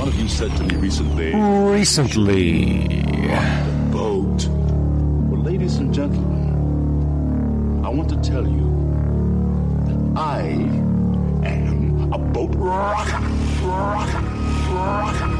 One of you said to me recently, Recently. boat. Well, ladies and gentlemen, I want to tell you that I am a boat rocker. Rocker. Rocker.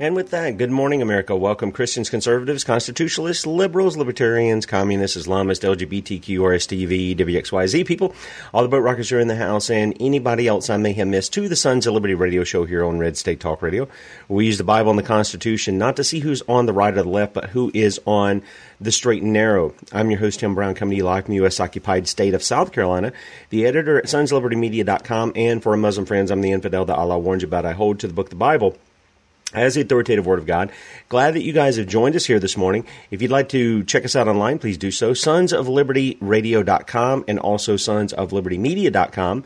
And with that, good morning, America. Welcome, Christians, conservatives, constitutionalists, liberals, libertarians, communists, Islamists, LGBTQ, RSTV, WXYZ people, all the boat rockers are in the house, and anybody else I may have missed to the Sons of Liberty radio show here on Red State Talk Radio. We use the Bible and the Constitution not to see who's on the right or the left, but who is on the straight and narrow. I'm your host, Tim Brown, coming to you live from the U.S. occupied state of South Carolina, the editor at sonslibertymedia.com, and for our Muslim friends, I'm the infidel that Allah warns you about. I hold to the book, the Bible as the authoritative word of God. Glad that you guys have joined us here this morning. If you'd like to check us out online, please do so. Sons of Liberty Radio.com and also Sons of Liberty Media.com. In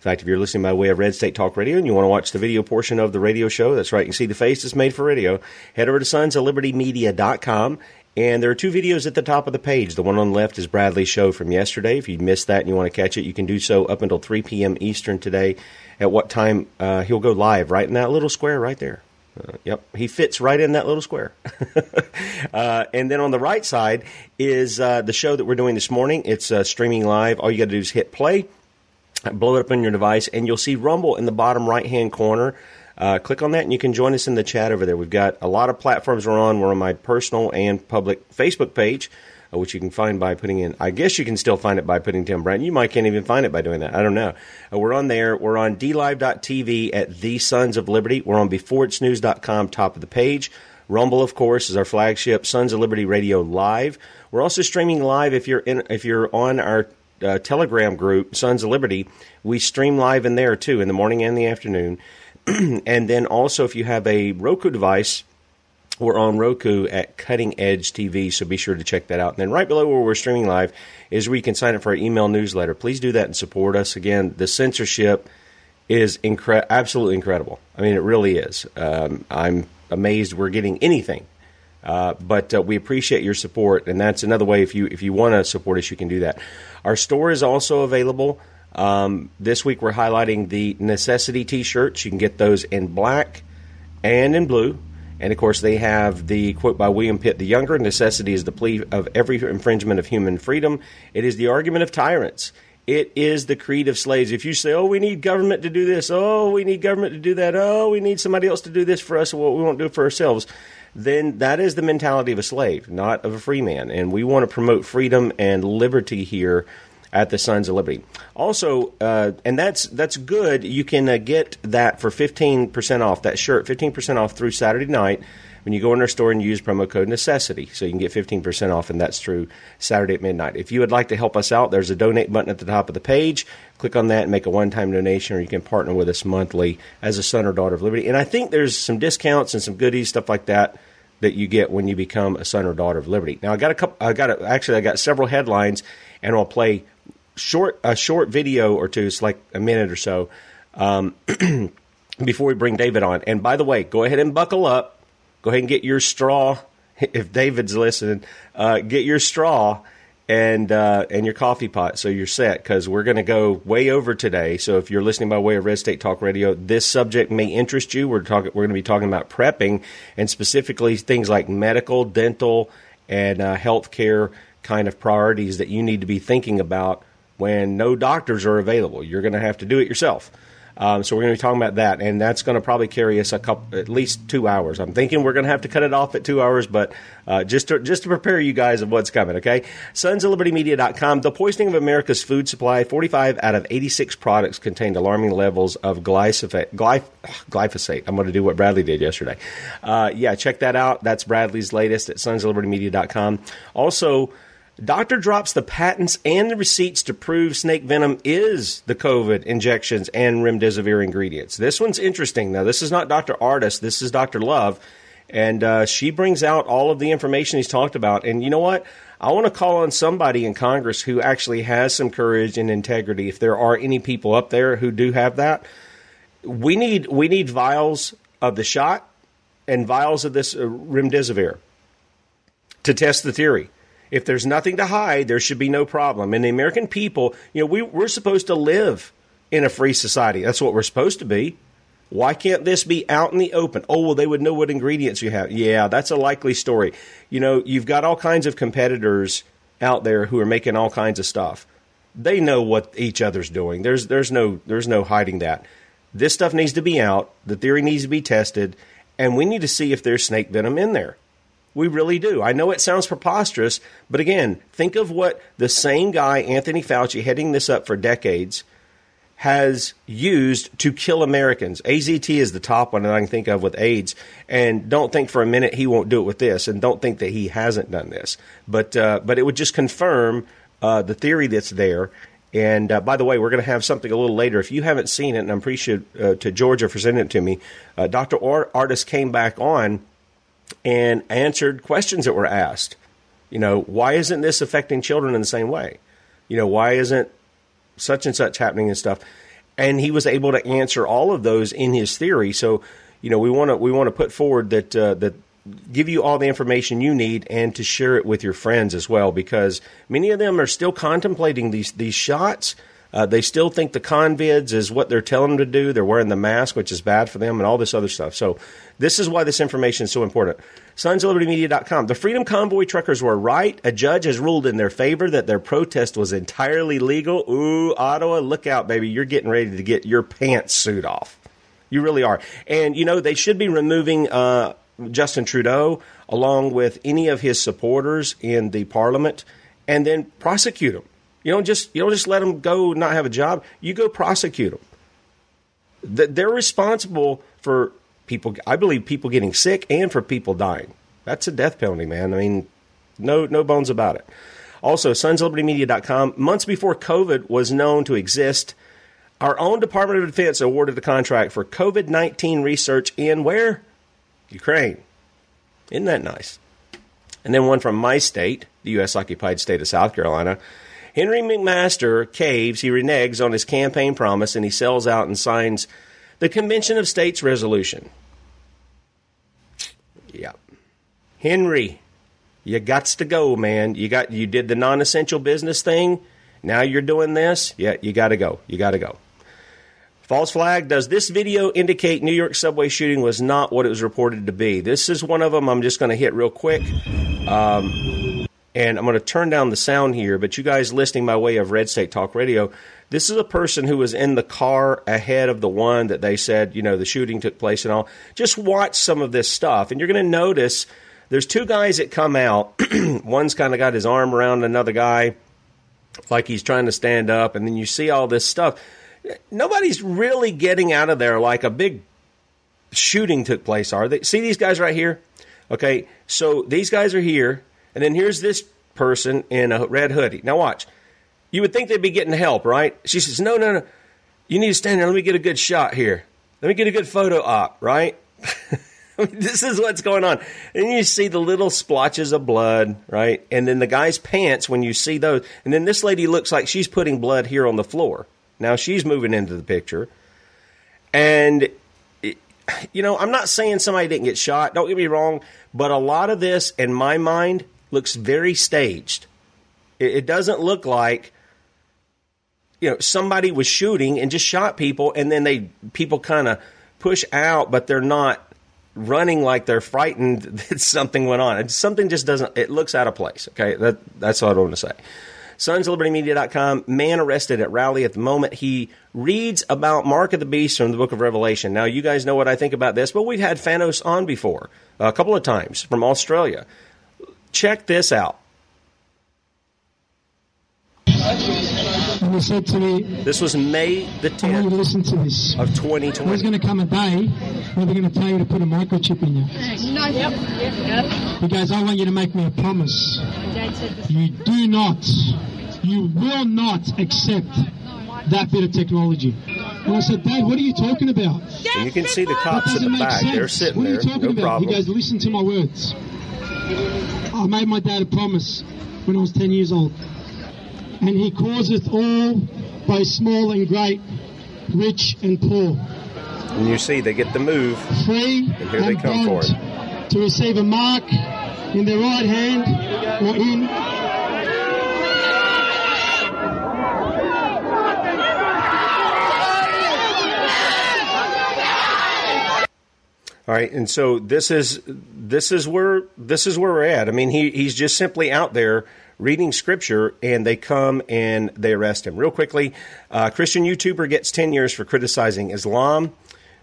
fact, if you're listening by way of Red State Talk Radio and you want to watch the video portion of the radio show, that's right, you can see the face that's made for radio, head over to Sons of Liberty Media.com. And there are two videos at the top of the page. The one on the left is Bradley's show from yesterday. If you missed that and you want to catch it, you can do so up until 3 p.m. Eastern today. At what time uh, he'll go live, right in that little square right there. Uh, yep, he fits right in that little square. uh, and then on the right side is uh, the show that we're doing this morning. It's uh, streaming live. All you got to do is hit play, blow it up on your device, and you'll see Rumble in the bottom right hand corner. Uh, click on that, and you can join us in the chat over there. We've got a lot of platforms we're on. We're on my personal and public Facebook page. Which you can find by putting in. I guess you can still find it by putting Tim Brown. You might can't even find it by doing that. I don't know. Uh, we're on there. We're on DLive.tv at The Sons of Liberty. We're on BeforeIt'sNews.com, top of the page. Rumble, of course, is our flagship. Sons of Liberty Radio Live. We're also streaming live if you're in if you're on our uh, Telegram group, Sons of Liberty. We stream live in there too in the morning and the afternoon. and then also, if you have a Roku device, we're on Roku at Cutting Edge TV, so be sure to check that out. And then right below where we're streaming live is where you can sign up for our email newsletter. Please do that and support us. Again, the censorship is incre- absolutely incredible. I mean, it really is. Um, I'm amazed we're getting anything. Uh, but uh, we appreciate your support, and that's another way. If you if you want to support us, you can do that. Our store is also available. Um, this week we're highlighting the necessity T-shirts. You can get those in black and in blue. And of course, they have the quote by William Pitt the Younger Necessity is the plea of every infringement of human freedom. It is the argument of tyrants. It is the creed of slaves. If you say, "Oh, we need government to do this," "Oh, we need government to do that," "Oh, we need somebody else to do this for us," what we won't do for ourselves, then that is the mentality of a slave, not of a free man. And we want to promote freedom and liberty here at the Sons of Liberty. Also, uh, and that's that's good. You can uh, get that for fifteen percent off. That shirt, fifteen percent off through Saturday night when you go in our store and use promo code necessity so you can get 15% off and that's through saturday at midnight if you would like to help us out there's a donate button at the top of the page click on that and make a one-time donation or you can partner with us monthly as a son or daughter of liberty and i think there's some discounts and some goodies stuff like that that you get when you become a son or daughter of liberty now i got a couple i got a, actually i got several headlines and i'll play short a short video or two it's like a minute or so um, before we bring david on and by the way go ahead and buckle up go ahead and get your straw. If David's listening, uh, get your straw and uh, and your coffee pot so you're set because we're going to go way over today. So if you're listening by way of Red State Talk Radio, this subject may interest you. We're talking we're going to be talking about prepping and specifically things like medical, dental, and uh, healthcare kind of priorities that you need to be thinking about when no doctors are available. You're going to have to do it yourself. Um, so we're going to be talking about that, and that's going to probably carry us a couple, at least two hours. I'm thinking we're going to have to cut it off at two hours, but uh, just to, just to prepare you guys of what's coming. Okay, Sons of Liberty Media.com. The poisoning of America's food supply. 45 out of 86 products contained alarming levels of glyphosate. Glyph, glyphosate. I'm going to do what Bradley did yesterday. Uh, yeah, check that out. That's Bradley's latest at Sons of Liberty Media.com. Also. Doctor drops the patents and the receipts to prove snake venom is the COVID injections and remdesivir ingredients. This one's interesting. Now, this is not Dr. Ardis, this is Dr. Love, and uh, she brings out all of the information he's talked about. And you know what? I want to call on somebody in Congress who actually has some courage and integrity. If there are any people up there who do have that, we need we need vials of the shot and vials of this uh, remdesivir to test the theory. If there's nothing to hide, there should be no problem. And the American people, you know, we, we're supposed to live in a free society. That's what we're supposed to be. Why can't this be out in the open? Oh, well, they would know what ingredients you have. Yeah, that's a likely story. You know, you've got all kinds of competitors out there who are making all kinds of stuff. They know what each other's doing. There's there's no there's no hiding that. This stuff needs to be out. The theory needs to be tested, and we need to see if there's snake venom in there. We really do. I know it sounds preposterous, but again, think of what the same guy, Anthony Fauci, heading this up for decades, has used to kill Americans. AZT is the top one that I can think of with AIDS. And don't think for a minute he won't do it with this, and don't think that he hasn't done this. But uh, but it would just confirm uh, the theory that's there. And uh, by the way, we're going to have something a little later. If you haven't seen it, and I'm appreciative uh, to Georgia for sending it to me, uh, Dr. Ardis came back on and answered questions that were asked. You know, why isn't this affecting children in the same way? You know, why isn't such and such happening and stuff? And he was able to answer all of those in his theory. So, you know, we want to we want to put forward that uh, that give you all the information you need and to share it with your friends as well because many of them are still contemplating these these shots uh, they still think the convids is what they're telling them to do. They're wearing the mask, which is bad for them, and all this other stuff. So, this is why this information is so important. SonsOfLibertyMedia.com. The Freedom Convoy truckers were right. A judge has ruled in their favor that their protest was entirely legal. Ooh, Ottawa, look out, baby. You're getting ready to get your pantsuit off. You really are. And, you know, they should be removing uh, Justin Trudeau along with any of his supporters in the parliament and then prosecute them you don't just you don't just let them go not have a job. You go prosecute them. They're responsible for people. I believe people getting sick and for people dying. That's a death penalty, man. I mean, no no bones about it. Also, sonslibertymedia.com. Months before COVID was known to exist, our own Department of Defense awarded a contract for COVID 19 research in where? Ukraine. Isn't that nice? And then one from my state, the U.S. occupied state of South Carolina. Henry McMaster caves, he reneges on his campaign promise, and he sells out and signs the Convention of States resolution. Yeah. Henry, you got to go, man. You got you did the non-essential business thing. Now you're doing this. Yeah, you got to go. You got to go. False flag. Does this video indicate New York subway shooting was not what it was reported to be? This is one of them. I'm just going to hit real quick. Um, and I'm going to turn down the sound here, but you guys listening by way of Red State Talk Radio, this is a person who was in the car ahead of the one that they said, you know, the shooting took place and all. Just watch some of this stuff, and you're going to notice there's two guys that come out. One's kind of got his arm around another guy, like he's trying to stand up, and then you see all this stuff. Nobody's really getting out of there like a big shooting took place, are they? See these guys right here? Okay, so these guys are here, and then here's this person in a red hoodie. Now watch. You would think they'd be getting help, right? She says, No, no, no. You need to stand there. Let me get a good shot here. Let me get a good photo op, right? this is what's going on. And you see the little splotches of blood, right? And then the guy's pants when you see those. And then this lady looks like she's putting blood here on the floor. Now she's moving into the picture. And, you know, I'm not saying somebody didn't get shot. Don't get me wrong. But a lot of this, in my mind, looks very staged. It, doesn't look like you know somebody was shooting and just shot people and then they people kind of push out but they're not running like they're frightened that something went on. Something just doesn't, it looks out of place. Okay. That, that's all I want to say. Sons of Media.com, man arrested at rally at the moment. He reads about Mark of the Beast from the book of Revelation. Now, you guys know what I think about this, but we've had Thanos on before, a couple of times from Australia. Check this out. and he said to me, This was May the 10th I want you to listen to this. of 2020. There's going to come a day where they're going to tell you to put a microchip in you. No, yep, yep. He goes, I want you to make me a promise. You do not, you will not accept that bit of technology. And I said, Dave, what are you talking about? And you can see the That cops at doesn't the back. sense. They're sitting what are you there. talking No about? He problem. goes, listen to my words. I made my dad a promise when I was 10 years old. And he causeth all, both small and great, rich and poor, And you see they get the move. free And here they come for bond, to receive a mark in their right hand or in All right, and so this is this is where this is where we're at. I mean, he he's just simply out there reading scripture, and they come and they arrest him real quickly. Uh, Christian YouTuber gets ten years for criticizing Islam.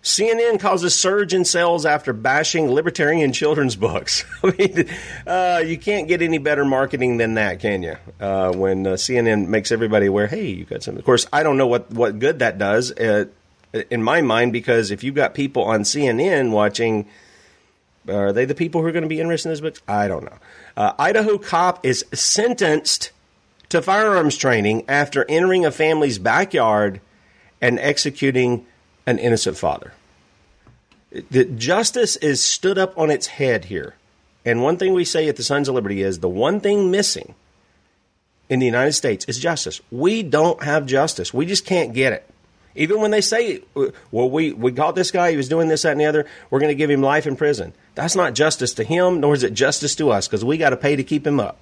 CNN causes surge in sales after bashing libertarian children's books. I mean, uh, you can't get any better marketing than that, can you? Uh, when uh, CNN makes everybody aware, hey, you got something. Of course, I don't know what what good that does. Uh, in my mind, because if you've got people on CNN watching, are they the people who are going to be interested in this book? I don't know. Uh, Idaho cop is sentenced to firearms training after entering a family's backyard and executing an innocent father. The justice is stood up on its head here. And one thing we say at the Sons of Liberty is the one thing missing in the United States is justice. We don't have justice. We just can't get it. Even when they say, well, we, we caught this guy, he was doing this, that, and the other, we're going to give him life in prison. That's not justice to him, nor is it justice to us, because we got to pay to keep him up.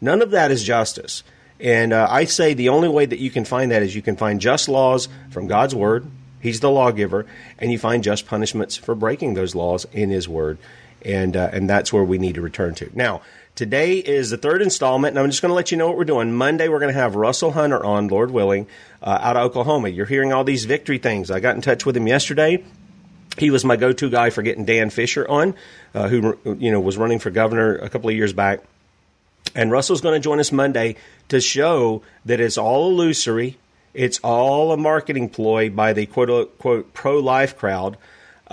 None of that is justice. And uh, I say the only way that you can find that is you can find just laws from God's Word. He's the lawgiver, and you find just punishments for breaking those laws in His Word. And, uh, and that's where we need to return to. Now, Today is the third installment, and I'm just going to let you know what we're doing. Monday, we're going to have Russell Hunter on, Lord willing, uh, out of Oklahoma. You're hearing all these victory things. I got in touch with him yesterday. He was my go-to guy for getting Dan Fisher on, uh, who you know was running for governor a couple of years back. And Russell's going to join us Monday to show that it's all illusory. It's all a marketing ploy by the quote unquote pro-life crowd.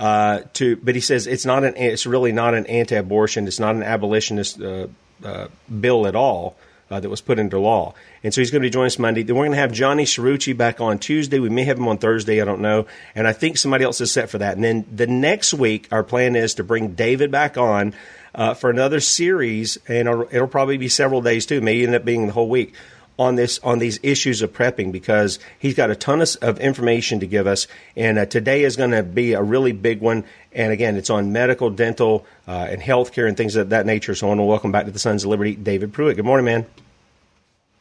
Uh, to, but he says it's not an. It's really not an anti-abortion. It's not an abolitionist uh, uh, bill at all uh, that was put into law. And so he's going to be joining us Monday. Then we're going to have Johnny Cirucci back on Tuesday. We may have him on Thursday. I don't know. And I think somebody else is set for that. And then the next week, our plan is to bring David back on uh, for another series, and it'll, it'll probably be several days too. May end up being the whole week on this on these issues of prepping because he's got a ton of, of information to give us. And uh, today is going to be a really big one. And again, it's on medical, dental, uh, and healthcare and things of that nature. So I want to welcome back to the Sons of Liberty, David Pruitt. Good morning, man.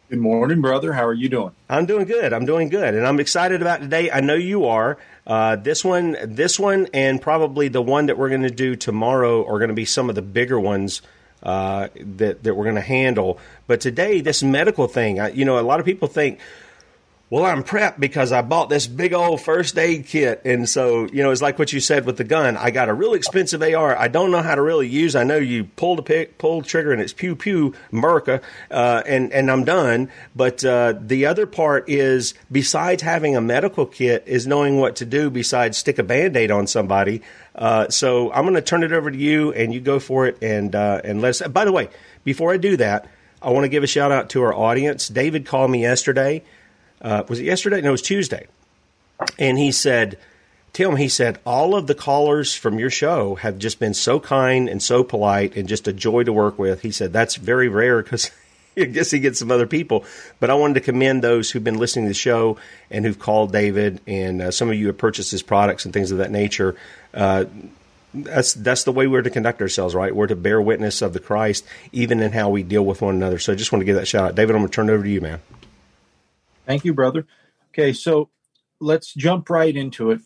Good morning, brother. How are you doing? I'm doing good. I'm doing good, and I'm excited about today. I know you are. Uh, this one, this one, and probably the one that we're going to do tomorrow are going to be some of the bigger ones uh, that that we're going to handle. But today, this medical thing, I, you know, a lot of people think. Well, I'm prepped because I bought this big old first aid kit. And so, you know, it's like what you said with the gun. I got a real expensive AR. I don't know how to really use. I know you pull the pick, pull the trigger and it's pew pew America, uh, and, and I'm done. But, uh, the other part is besides having a medical kit is knowing what to do besides stick a band-aid on somebody. Uh, so I'm going to turn it over to you and you go for it. And, uh, and let's, by the way, before I do that, I want to give a shout out to our audience. David called me yesterday uh, was it yesterday? No, it was Tuesday. And he said, Tim, he said, all of the callers from your show have just been so kind and so polite and just a joy to work with. He said, that's very rare because I guess he gets some other people. But I wanted to commend those who've been listening to the show and who've called David, and uh, some of you have purchased his products and things of that nature. Uh, that's that's the way we're to conduct ourselves, right? We're to bear witness of the Christ, even in how we deal with one another. So I just want to give that shout out, David. I'm going to turn it over to you, man. Thank you, brother. Okay, so let's jump right into it.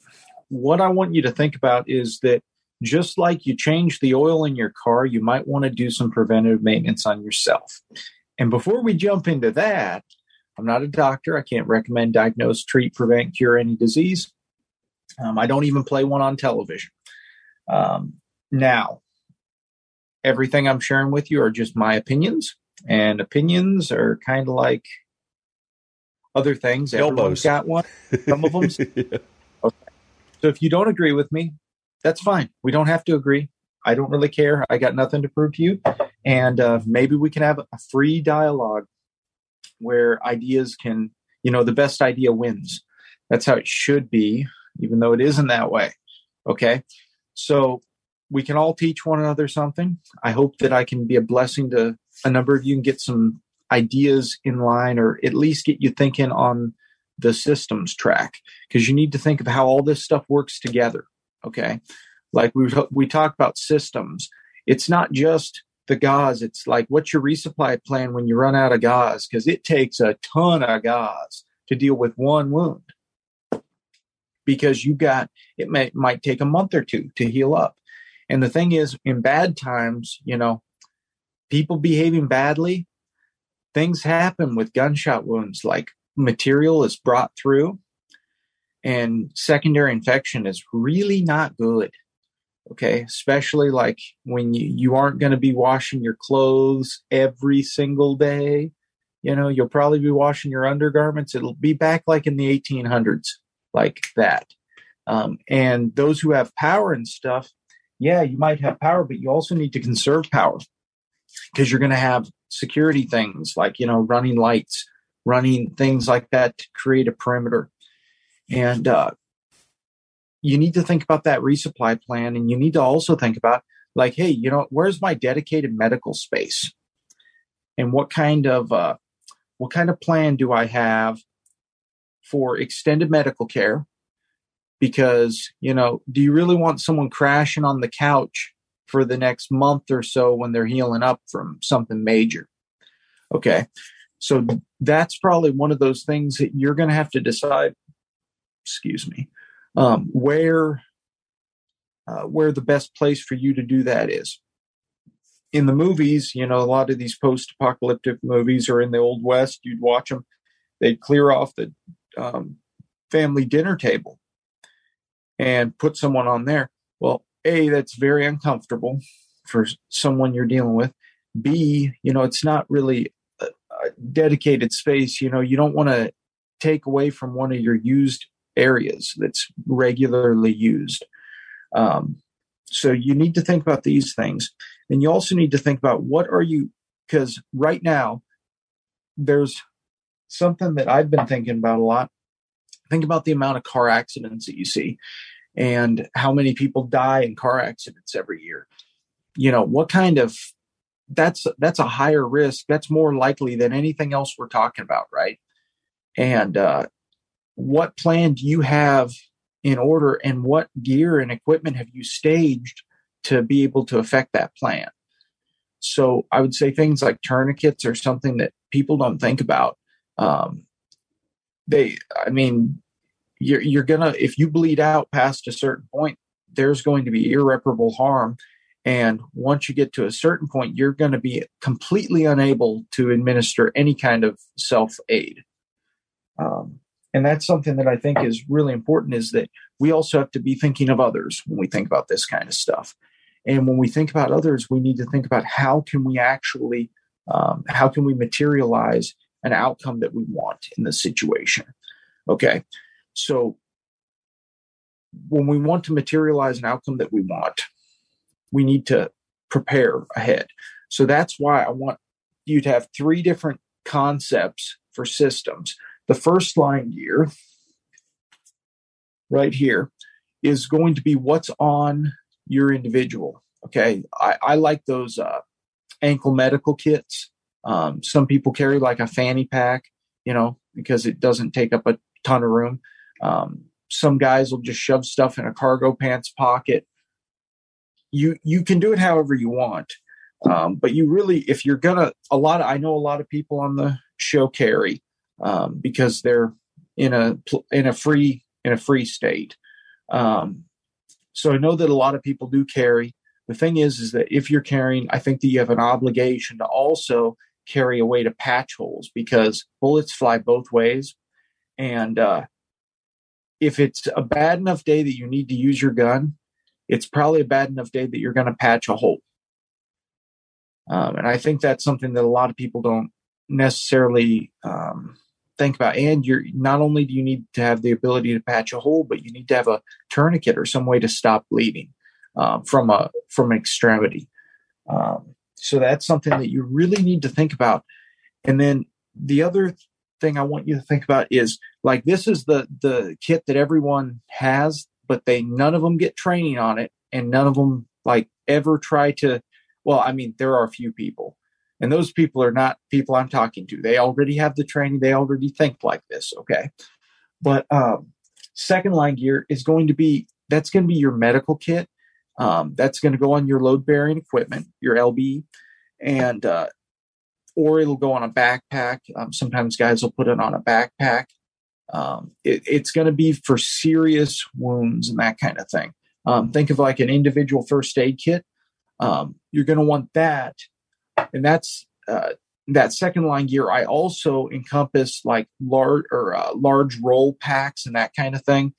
What I want you to think about is that just like you change the oil in your car, you might want to do some preventative maintenance on yourself. And before we jump into that, I'm not a doctor. I can't recommend, diagnose, treat, prevent, cure any disease. Um, I don't even play one on television. Um, now, everything I'm sharing with you are just my opinions, and opinions are kind of like other things. Elbows. Everyone's got one. Some of them. yeah. okay. So if you don't agree with me, that's fine. We don't have to agree. I don't really care. I got nothing to prove to you. And uh, maybe we can have a free dialogue where ideas can, you know, the best idea wins. That's how it should be, even though it isn't that way. Okay. So we can all teach one another something. I hope that I can be a blessing to a number of you and get some ideas in line or at least get you thinking on the systems track. Because you need to think of how all this stuff works together okay? Like we we talk about systems. It's not just the gauze it's like what's your resupply plan when you run out of gauze? Because it takes a ton of gauze to deal with one wound. Because you got it may might take a month or two to heal up. And the thing is in bad times you know people behaving badly things happen with gunshot wounds like material is brought through and secondary infection is really not good okay? Especially like when you, you aren't going to be washing your clothes every single day you know? You'll probably be washing your undergarments. It'll be back like in the 1800s like that. Um, and those who have power and stuff yeah you might have power but you also need to conserve power because you're going to have security things like you know running lights running things like that to create a perimeter. And uh, you need to think about that resupply plan and you need to also think about like hey you know where's my dedicated medical space? And what kind of uh, what kind of plan do i have for extended medical care? Because you know do you really want someone crashing on the couch for the next month or so when they're healing up from something major. Okay. So that's probably one of those things that you're going to have to decide, excuse me, um, where, uh, where the best place for you to do that is. In the movies, you know, a lot of these post apocalyptic movies are in the Old West, you'd watch them, they'd clear off the um, family dinner table and put someone on there. Well, a that's very uncomfortable for someone you're dealing with. B you know it's not really a, a dedicated space you know you don't want to take away from one of your used areas that's regularly used. Um, so you need to think about these things. And you also need to think about what are you because right now there's something that i've been thinking about a lot. Think about the amount of car accidents that you see and how many people die in car accidents every year. You know what kind of that's that's a higher risk. That's more likely than anything else we're talking about right? And uh, what plan do you have in order and what gear and equipment have you staged to be able to affect that plan? So i would say things like tourniquets are something that people don't think about. Um, they i mean you're, you're gonna if you bleed out past a certain point there's going to be irreparable harm And once you get to a certain point, you're going to be completely unable to administer any kind of self aid. Um, and that's something that I think is really important is that we also have to be thinking of others when we think about this kind of stuff. And when we think about others, we need to think about how can we actually, um, how can we materialize an outcome that we want in the situation. Okay. So when we want to materialize an outcome that we want, we need to prepare ahead. So that's why I want you to have three different concepts for systems. The first line gear, right here, is going to be what's on your individual. Okay. I, I like those uh, ankle medical kits. Um, some people carry like a fanny pack, you know, because it doesn't take up a ton of room. Um, some guys will just shove stuff in a cargo pants pocket. You you can do it however you want, um, but you really if you're gonna a lot of I know a lot of people on the show carry um, because they're in a in a free in a free state. Um, so I know that a lot of people do carry. The thing is, is that if you're carrying, I think that you have an obligation to also carry a way to patch holes because bullets fly both ways. And uh, if it's a bad enough day that you need to use your gun, it's probably a bad enough day that you're going to patch a hole. Um, and I think that's something that a lot of people don't necessarily um, think about. And you're not only do you need to have the ability to patch a hole, but you need to have a tourniquet or some way to stop bleeding um, from a from an extremity. Um, so that's something that you really need to think about. And then the other thing I want you to think about is like this is the the kit that everyone has, but they none of them get training on it, and none of them like ever try to. Well, I mean, there are a few people, and those people are not people I'm talking to. They already have the training. They already think like this. Okay, but um, second line gear is going to be that's going to be your medical kit. Um, that's going to go on your load bearing equipment, your LB, and uh, or it'll go on a backpack. Um, sometimes guys will put it on a backpack. Um, it, it's going to be for serious wounds and that kind of thing. Um, think of like an individual first aid kit. Um, you're going to want that, and that's uh, that second line gear. I also encompass like large or uh, large roll packs and that kind of thing,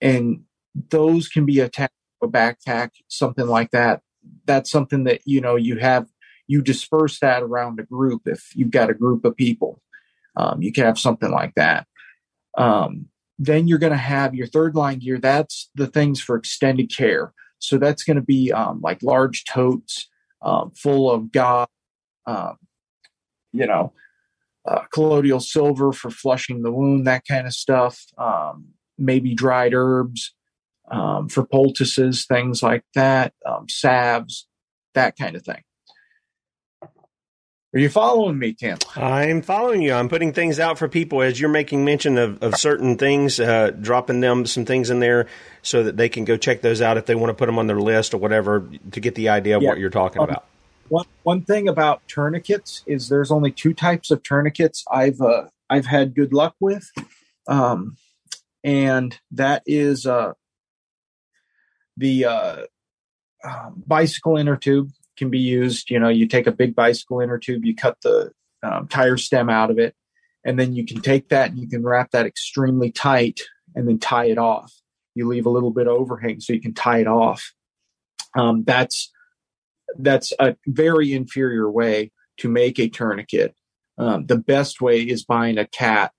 and those can be attached to a backpack, something like that. That's something that you know you have you disperse that around a group if you've got a group of people. Um, you can have something like that. Um, then you're going to have your third line gear. That's the things for extended care. So that's going to be um, like large totes um, full of gauze, um, you know, uh, colloidal silver for flushing the wound, that kind of stuff. Um, maybe dried herbs for poultices, things like that, salves, that kind of thing. Are you following me, Tim? I'm following you. I'm putting things out for people as you're making mention of, of certain things, uh, dropping them some things in there so that they can go check those out if they want to put them on their list or whatever to get the idea of yeah. what you're talking um, about. One one thing about tourniquets is there's only two types of tourniquets I've uh, I've had good luck with, um, and that is uh, the uh, um, bicycle inner tube can be used. You know, you take a big bicycle inner tube, you cut the um, tire stem out of it, and then you can take that and you can wrap that extremely tight and then tie it off. You leave a little bit overhang so you can tie it off. Um, that's that's a very inferior way to make a tourniquet. Um, the best way is buying a cat.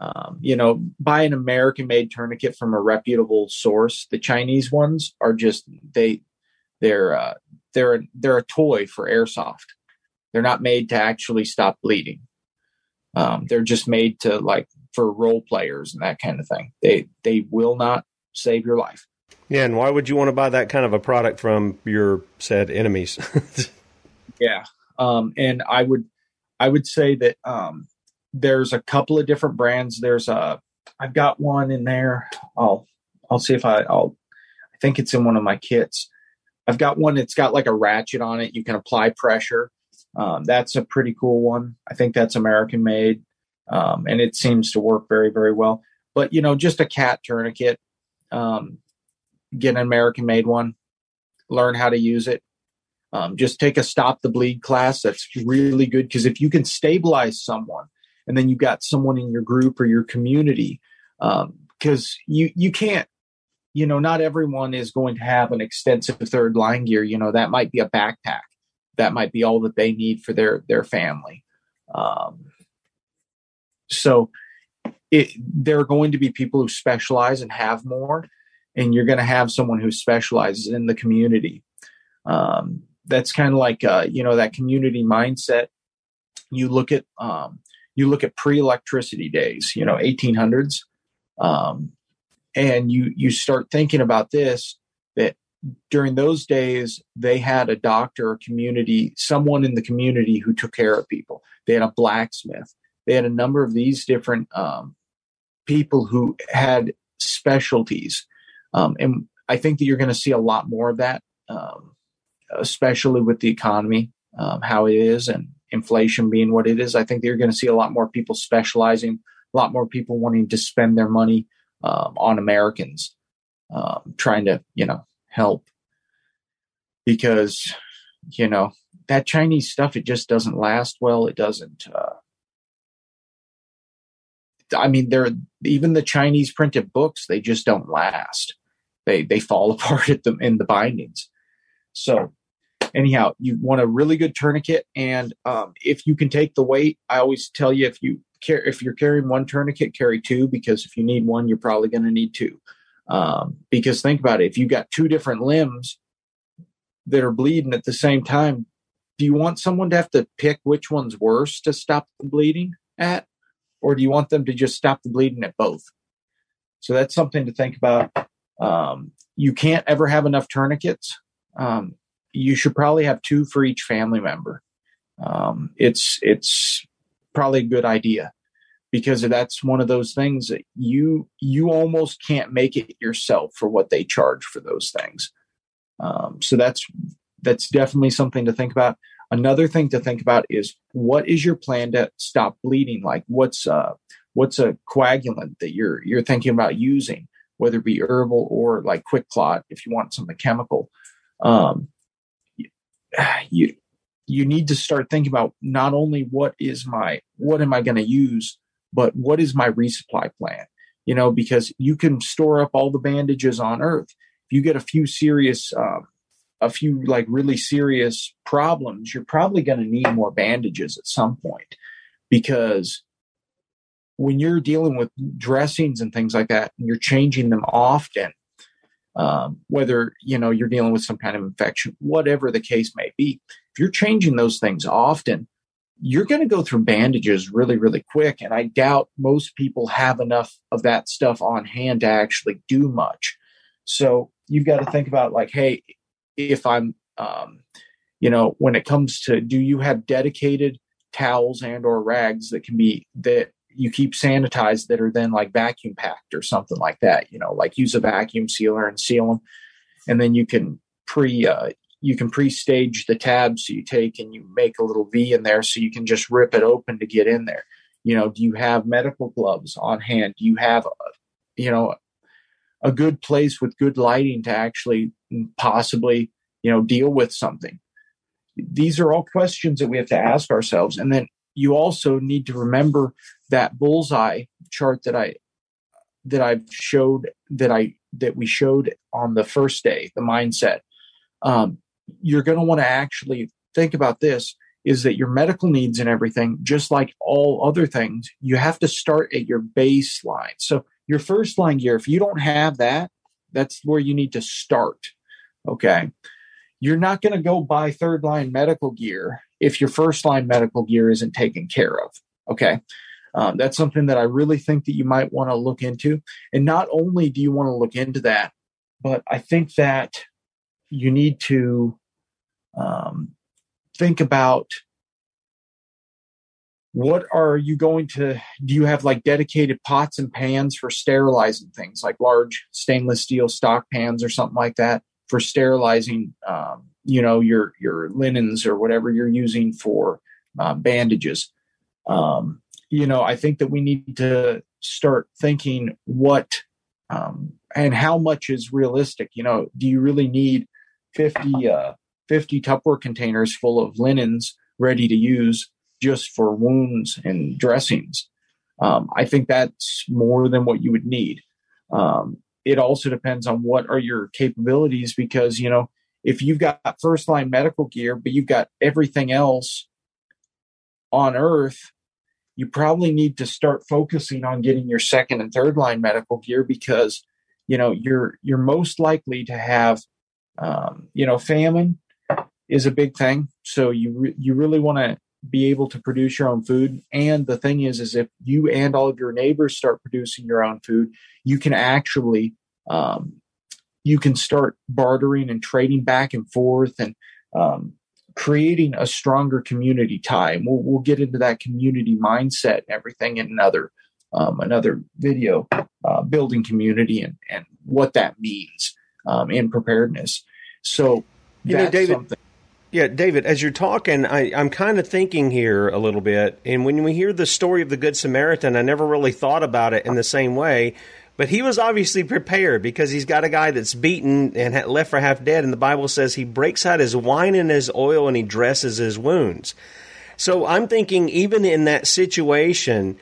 Um, you know, buy an American-made tourniquet from a reputable source. The Chinese ones are just they they're uh, they're they're a toy for airsoft. They're not made to actually stop bleeding. Um, they're just made to like for role players and that kind of thing. They they will not save your life. Yeah, and why would you want to buy that kind of a product from your said enemies? yeah, um, and I would I would say that um, there's a couple of different brands. There's a I've got one in there. I'll I'll see if I I'll I think it's in one of my kits. I've got one that's got like a ratchet on it. You can apply pressure. Um, that's a pretty cool one. I think that's American made, um, and it seems to work very, very well. But you know, just a cat tourniquet. Um, get an American made one. Learn how to use it. Um, just take a stop the bleed class. That's really good because if you can stabilize someone, and then you've got someone in your group or your community, because um, you you can't, you know, not everyone is going to have an extensive third line gear. You know, that might be a backpack, that might be all that they need for their their family. Um, so, it, there are going to be people who specialize and have more, and you're going to have someone who specializes in the community. Um, that's kind of like uh, you know that community mindset. You look at um, you look at pre-electricity days, you know, 1800s, um, and you you start thinking about this that during those days they had a doctor, a community, someone in the community who took care of people. They had a blacksmith. They had a number of these different um, people who had specialties, um, and I think that you're going to see a lot more of that um, especially with the economy, um, how it is, and inflation being what it is. I think that you're going to see a lot more people specializing, a lot more people wanting to spend their money um, on Americans, um, trying to, you know, help. Because, you know, that Chinese stuff, it just doesn't last well. It doesn't. Uh, I mean, they're even the Chinese printed books; they just don't last. They they fall apart at the in the bindings. So anyhow, you want a really good tourniquet, and um, if you can take the weight, I always tell you if you if you're carrying one tourniquet, carry two because if you need one, you're probably going to need two. Um, because think about it, if you've got two different limbs that are bleeding at the same time, do you want someone to have to pick which one's worse to stop the bleeding at, or do you want them to just stop the bleeding at both? So that's something to think about. Um, you can't ever have enough tourniquets. Um, you should probably have two for each family member. Um, it's it's probably a good idea because that's one of those things that you you almost can't make it yourself for what they charge for those things. Um, so that's that's definitely something to think about. Another thing to think about is what is your plan to stop bleeding? Like what's uh what's a coagulant that you're you're thinking about using, whether it be herbal or like quick clot if you want something chemical. Um, you you need to start thinking about not only what is my what am I going to use, but what is my resupply plan? You know, because you can store up all the bandages on Earth. If you get a few serious, um, a few like really serious problems, you're probably going to need more bandages at some point, because when you're dealing with dressings and things like that, and you're changing them often, um, whether you know you're dealing with some kind of infection, whatever the case may be. If you're changing those things often, you're going to go through bandages really, really quick. And I doubt most people have enough of that stuff on hand to actually do much. So you've got to think about like, hey, if I'm, um, you know, when it comes to, do you have dedicated towels and or rags that can be that you keep sanitized that are then like vacuum packed or something like that. You know, like use a vacuum sealer and seal them, and then you can pre uh, you can pre-stage the tabs. So you take and you make a little V in there, so you can just rip it open to get in there. You know, do you have medical gloves on hand? Do you have, you know, a good place with good lighting to actually possibly, you know, deal with something? These are all questions that we have to ask ourselves, and then you also need to remember that bullseye chart that I that I've showed that I that we showed on the first day, the mindset. Um, you're going to want to actually think about this is that your medical needs and everything, just like all other things, you have to start at your baseline. So your first line gear, if you don't have that, that's where you need to start. Okay. You're not going to go buy third line medical gear if your first line medical gear isn't taken care of. Okay. Um, that's something that I really think that you might want to look into. And not only do you want to look into that, but I think that you need to um, think about what are you going to do you have like dedicated pots and pans for sterilizing things like large stainless steel stock pans or something like that for sterilizing um, you know your your linens or whatever you're using for uh, bandages um, you know, I think that we need to start thinking what um, and how much is realistic. You know, do you really need 50, uh, 50 Tupperware containers full of linens ready to use just for wounds and dressings. Um, I think that's more than what you would need. Um, it also depends on what are your capabilities because, you know, if you've got first line medical gear, but you've got everything else on earth, you probably need to start focusing on getting your second and third line medical gear because you know you're you're most likely to have um, you know famine is a big thing so you re- you really want to be able to produce your own food and the thing is is if you and all of your neighbors start producing your own food you can actually um, you can start bartering and trading back and forth and um, creating a stronger community tie. And we'll, we'll get into that community mindset and everything in another um, another video, uh, building community and, and what that means um, in preparedness. So you know, David, something. Yeah, David, as you're talking, I, I'm kind of thinking here a little bit. And when we hear the story of the Good Samaritan, I never really thought about it in the same way. But he was obviously prepared because he's got a guy that's beaten and left for half dead. And the Bible says he breaks out his wine and his oil and he dresses his wounds. So I'm thinking, even in that situation,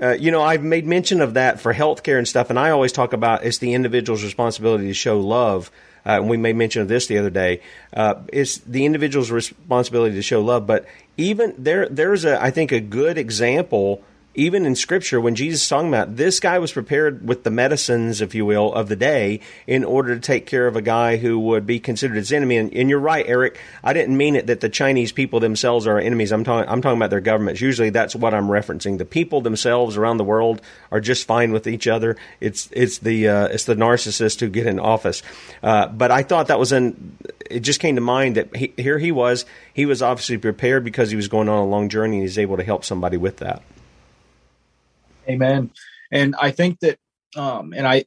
uh, you know, I've made mention of that for healthcare and stuff, and I always talk about it's the individual's responsibility to show love. Uh, and we made mention of this the other day. Uh, it's the individual's responsibility to show love, but even there, there's a, I think, a good example even in scripture, when Jesus is talking about this guy was prepared with the medicines, if you will, of the day in order to take care of a guy who would be considered his enemy. And, and you're right, Eric. I didn't mean it that the Chinese people themselves are enemies. I'm talking, I'm talking about their governments. Usually that's what I'm referencing. The people themselves around the world are just fine with each other. It's, it's the, uh, it's the narcissists who get in office. Uh, but I thought that was an, it just came to mind that he, here he was. He was obviously prepared because he was going on a long journey and he's able to help somebody with that. Amen. And I think that, um, and I,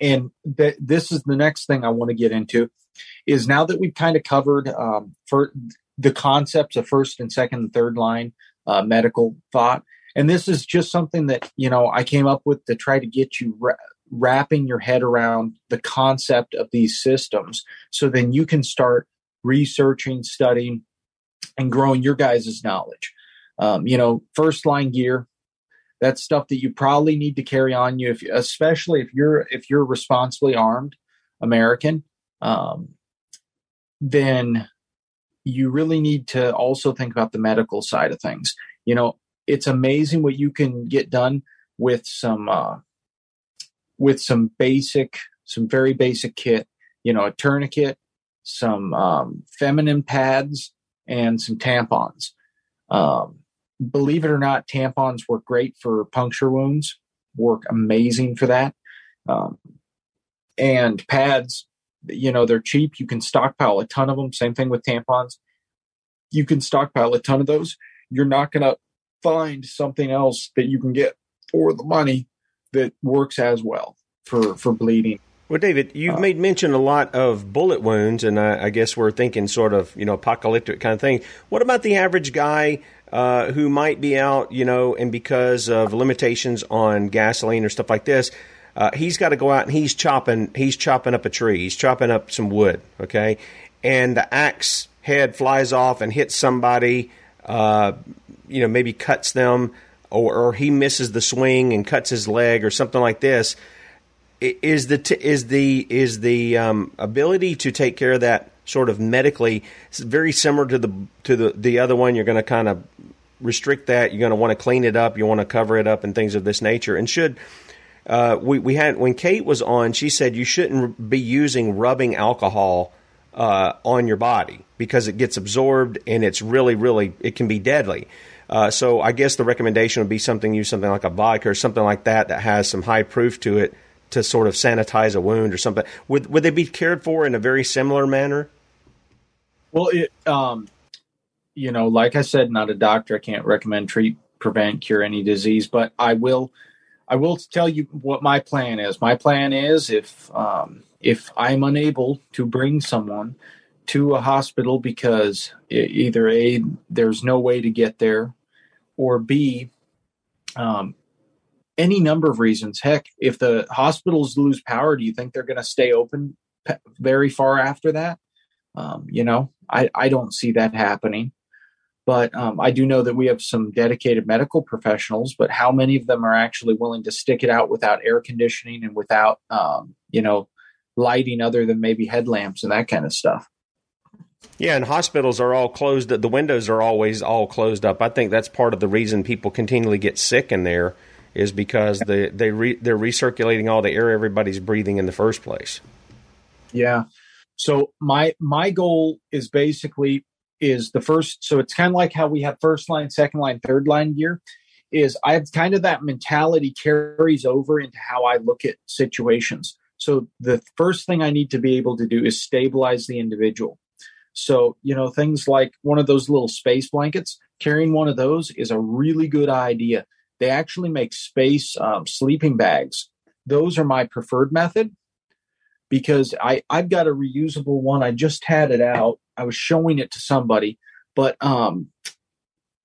and this is the next thing I want to get into is now that we've kind of covered um, for the concepts of first and second and third line uh, medical thought. And this is just something that, you know, I came up with to try to get you ra- wrapping your head around the concept of these systems. So then you can start researching, studying, and growing your guys' knowledge. Um, you know, first line gear, that's stuff that you probably need to carry on you if especially if you're if you're responsibly armed american um, then you really need to also think about the medical side of things. You know it's amazing what you can get done with some uh, with some basic some very basic kit you know a tourniquet some um, feminine pads and some tampons. Um, believe it or not, tampons work great for puncture wounds, work amazing for that. Um, and pads, you know, they're cheap. You can stockpile a ton of them. Same thing with tampons. You can stockpile a ton of those. You're not going to find something else that you can get for the money that works as well for, for bleeding. Well, David, you've uh, made mention a lot of bullet wounds, and I, I, guess we're thinking sort of, you know, apocalyptic kind of thing. What about the average guy uh, who might be out, you know, and because of limitations on gasoline or stuff like this, uh, he's got to go out and he's chopping he's chopping up a tree. He's chopping up some wood, okay, and the axe head flies off and hits somebody. Uh, you know, maybe cuts them, or, or he misses the swing and cuts his leg or something like this. Is the t- is the is the um, ability to take care of that sort of medically it's very similar to the to the the other one. You're going to kind of restrict that. You're going to want to clean it up. You want to cover it up and things of this nature. And should uh, we we had when Kate was on, she said you shouldn't be using rubbing alcohol uh, on your body because it gets absorbed and it's really really it can be deadly. Uh, so I guess the recommendation would be something use something like a vodka or something like that that has some high proof to it to sort of sanitize a wound or something. Would would they be cared for in a very similar manner? Well, it, um, you know, like I said, not a doctor. I can't recommend, treat, prevent, cure any disease, but I will. I will tell you what my plan is. My plan is if um, if I'm unable to bring someone to a hospital because either a there's no way to get there, or b um, any number of reasons. Heck, if the hospitals lose power, do you think they're going to stay open very far after that? Um, you know, I, I don't see that happening. But um, I do know that we have some dedicated medical professionals, but how many of them are actually willing to stick it out without air conditioning and without, um, you know, lighting other than maybe headlamps and that kind of stuff? Yeah, and hospitals are all closed. The windows are always all closed up. I think that's part of the reason people continually get sick in there is because they they re, they're recirculating all the air everybody's breathing in the first place. Yeah. So my my goal is basically is the first. So it's kind of like how we have first line, second line, third line gear. Is I have kind of that mentality carries over into how I look at situations. So the first thing I need to be able to do is stabilize the individual. So, you know, things like one of those little space blankets, carrying one of those is a really good idea. They actually make space um, sleeping bags. Those are my preferred method because I, I've got a reusable one. I just had it out. I was showing it to somebody, but um,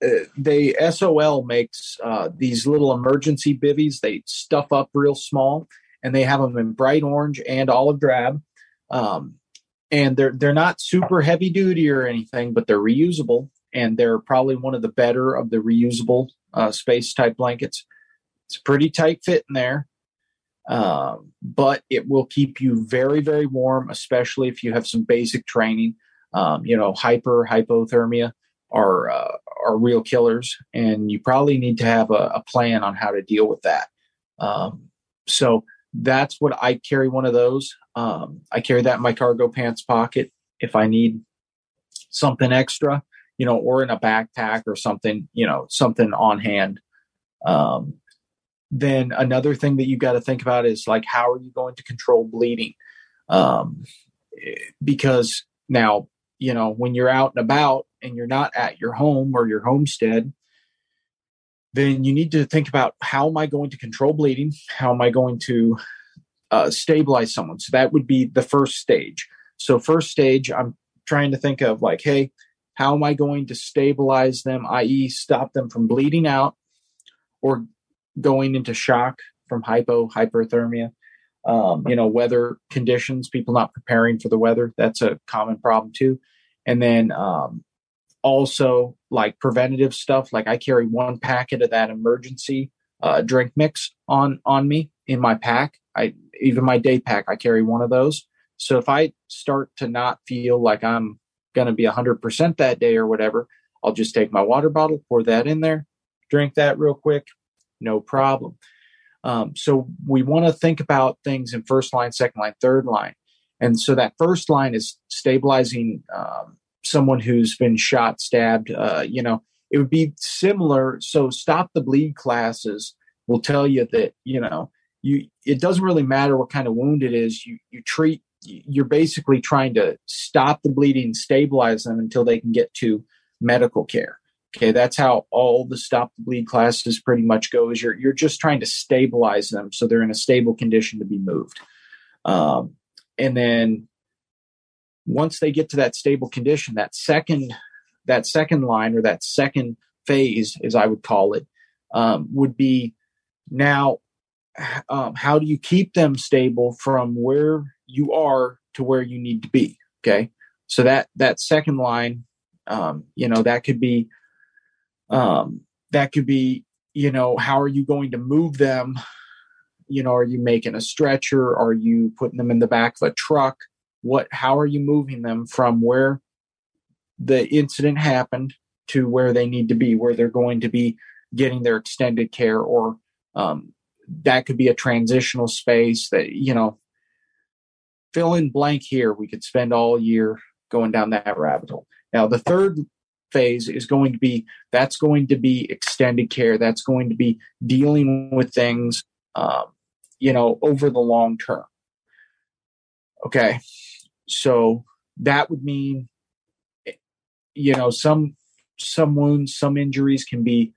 uh, they SOL makes uh, these little emergency bivvies. They stuff up real small, and they have them in bright orange and olive drab. Um, and they're they're not super heavy duty or anything, but they're reusable, and they're probably one of the better of the reusable uh, space type blankets. It's a pretty tight fit in there, um, but it will keep you very very warm, especially if you have some basic training. Um, you know, hyper hypothermia are uh, are real killers, and you probably need to have a, a plan on how to deal with that. Um, so that's what I carry one of those. Um, I carry that in my cargo pants pocket if I need something extra, you know, or in a backpack or something, you know, something on hand. Um, then another thing that you've got to think about is like, how are you going to control bleeding? Um, because now, you know, when you're out and about and you're not at your home or your homestead, then you need to think about how am I going to control bleeding? How am I going to uh, stabilize someone? So that would be the first stage. So, first stage, I'm trying to think of like, hey, how am I going to stabilize them, i.e., stop them from bleeding out or going into shock from hypo, hyperthermia? Um, you know, weather conditions, people not preparing for the weather, that's a common problem too. And then um, also like preventative stuff. Like I carry one packet of that emergency uh, drink mix on on me in my pack. I even my day pack. I carry one of those. So if I start to not feel like I'm going to be 100% that day or whatever, I'll just take my water bottle, pour that in there, drink that real quick, no problem. Um, so we want to think about things in first line, second line, third line. And so that first line is stabilizing um, someone who's been shot, stabbed, uh, you know, it would be similar. So stop the bleed classes will tell you that, you know, you it doesn't really matter what kind of wound it is. You you treat you're basically trying to stop the bleeding, stabilize them until they can get to medical care. Okay, that's how all the stop the bleed classes pretty much go. Is you're you're just trying to stabilize them so they're in a stable condition to be moved, um, and then once they get to that stable condition, that second that second line or that second phase, as I would call it, um, would be now um, how do you keep them stable from where you are to where you need to be? Okay, so that that second line, um, you know, that could be um, that could be you know how are you going to move them? You know are you making a stretcher? Are you putting them in the back of a truck? What how are you moving them from where the incident happened to where they need to be where they're going to be getting their extended care or um, that could be a transitional space that you know fill in blank here. We could spend all year going down that rabbit hole. Now the third phase is going to be that's going to be extended care that's going to be dealing with things um, you know over the long term okay so that would mean, you know, some some wounds, some injuries can be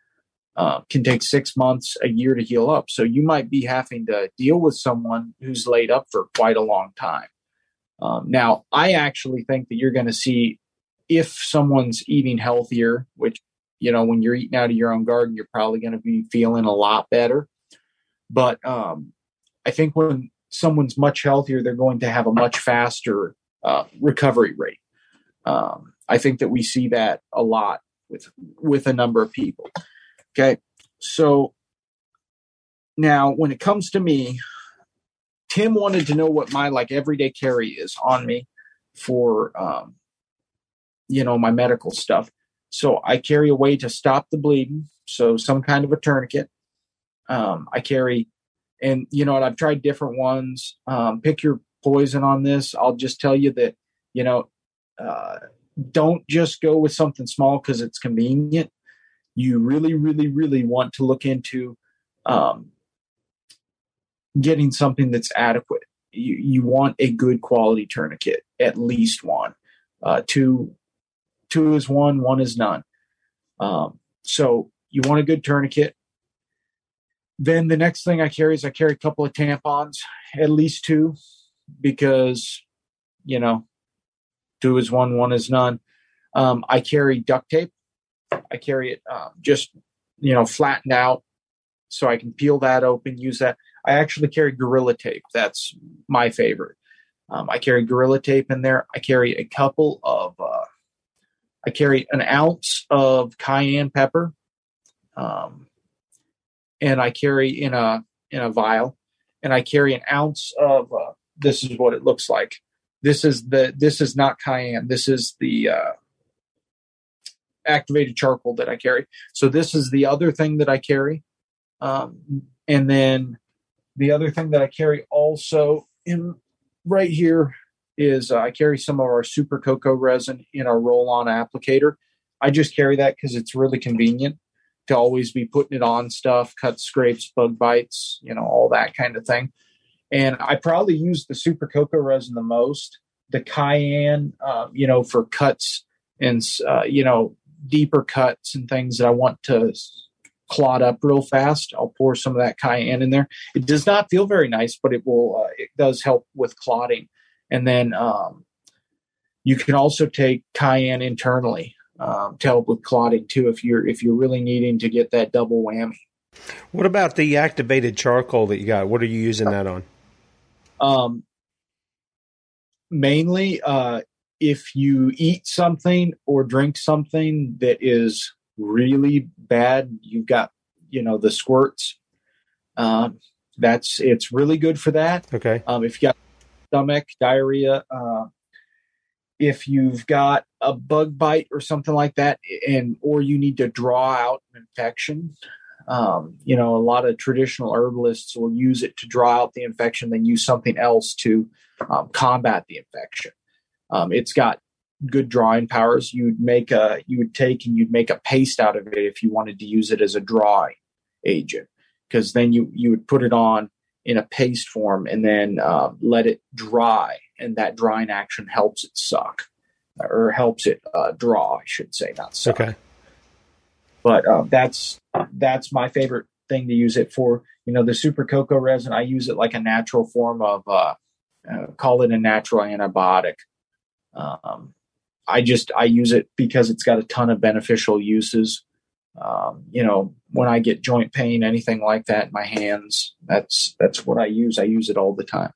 uh, can take six months, a year to heal up. So you might be having to deal with someone who's laid up for quite a long time. Um, now, I actually think that you're going to see if someone's eating healthier, which you know, when you're eating out of your own garden, you're probably going to be feeling a lot better. But um, I think when someone's much healthier, they're going to have a much faster uh, recovery rate. Um, I think that we see that a lot with with a number of people. Okay, so now when it comes to me, Tim wanted to know what my like everyday carry is on me for um, you know my medical stuff. So I carry a way to stop the bleeding, so some kind of a tourniquet. Um, I carry, and you know what? I've tried different ones. Um, pick your poison on this. I'll just tell you that you know, uh, don't just go with something small because it's convenient. You really, really, really want to look into um, getting something that's adequate. You, you want a good quality tourniquet, at least one. Uh, two, two is one, one is none. Um, so you want a good tourniquet. Then the next thing I carry is I carry a couple of tampons, at least two, because you know, two is one, one is none. Um, I carry duct tape. I carry it um, just you know flattened out, so I can peel that open, use that. I actually carry Gorilla Tape. That's my favorite. Um, I carry Gorilla Tape in there. I carry a couple of. Uh, I carry an ounce of cayenne pepper, um, and I carry in a in a vial, and I carry an ounce of. Uh, this is what it looks like. This is the. This is not cayenne. This is the. Uh, activated charcoal that I carry. So this is the other thing that I carry. Um, and then the other thing that I carry also in right here is uh, I carry some of our super cocoa resin in our roll on applicator. I just carry that because it's really convenient to always be putting it on stuff, cut scrapes, bug bites, you know, all that kind of thing. And I probably use the super cocoa resin the most. The cayenne, uh, you know, for cuts and uh, you know deeper cuts and things that I want to clot up real fast. I'll pour some of that cayenne in there. It does not feel very nice, but it will. Uh, it does help with clotting. And then um, you can also take cayenne internally um, to help with clotting too, if you're if you're really needing to get that double whammy. What about the activated charcoal that you got? What are you using that on? Um, mainly, uh, if you eat something or drink something that is really bad, you've got you know the squirts. Um, that's it's really good for that. Okay. Um, if you got stomach diarrhea, uh, if you've got a bug bite or something like that, and or you need to draw out an infection, um, you know, a lot of traditional herbalists will use it to draw out the infection, then use something else to um, combat the infection. Um, it's got good drawing powers. You'd make a you would take and you'd make a paste out of it if you wanted to use it as a drawing agent, because then you you would put it on in a paste form and then uh, let it dry, and that drying action helps it suck or helps it uh, draw. I should say, not suck. Okay. But uh, that's that's my favorite thing to use it for. You know, the super cocoa resin. I use it like a natural form of uh, uh, call it a natural antibiotic. Um, I just I use it because it's got a ton of beneficial uses. Um, you know, when I get joint pain, anything like that in my hands, that's that's what I use. I use it all the time.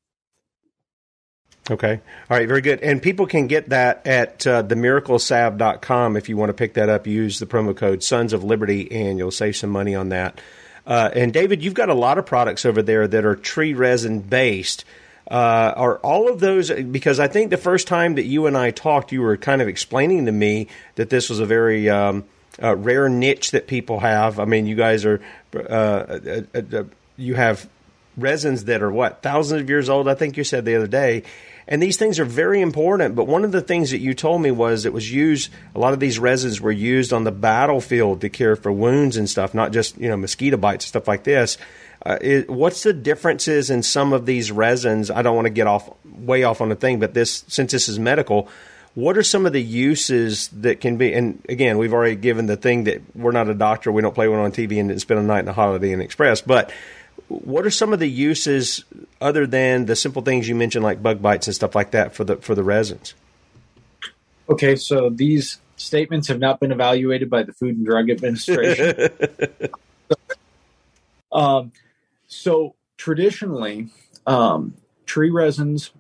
Okay. All right. Very good. And people can get that at uh, themiraclesalve.com if you want to pick that up. Use the promo code Sons of Liberty and you'll save some money on that. Uh, and David, you've got a lot of products over there that are tree resin based. Uh, are all of those because I think the first time that you and I talked, you were kind of explaining to me that this was a very um, uh, rare niche that people have. I mean, you guys are uh, uh, uh, you have resins that are what thousands of years old. I think you said the other day. And these things are very important. But one of the things that you told me was it was used. A lot of these resins were used on the battlefield to cure for wounds and stuff, not just you know mosquito bites and stuff like this. Uh, is, what's the differences in some of these resins? I don't want to get off way off on a thing, but this since this is medical, what are some of the uses that can be? And again, we've already given the thing that we're not a doctor, we don't play one on TV, and spend a night in the Holiday Inn Express. But what are some of the uses other than the simple things you mentioned, like bug bites and stuff like that, for the for the resins? Okay, so these statements have not been evaluated by the Food and Drug Administration. um, so traditionally, um, tree resins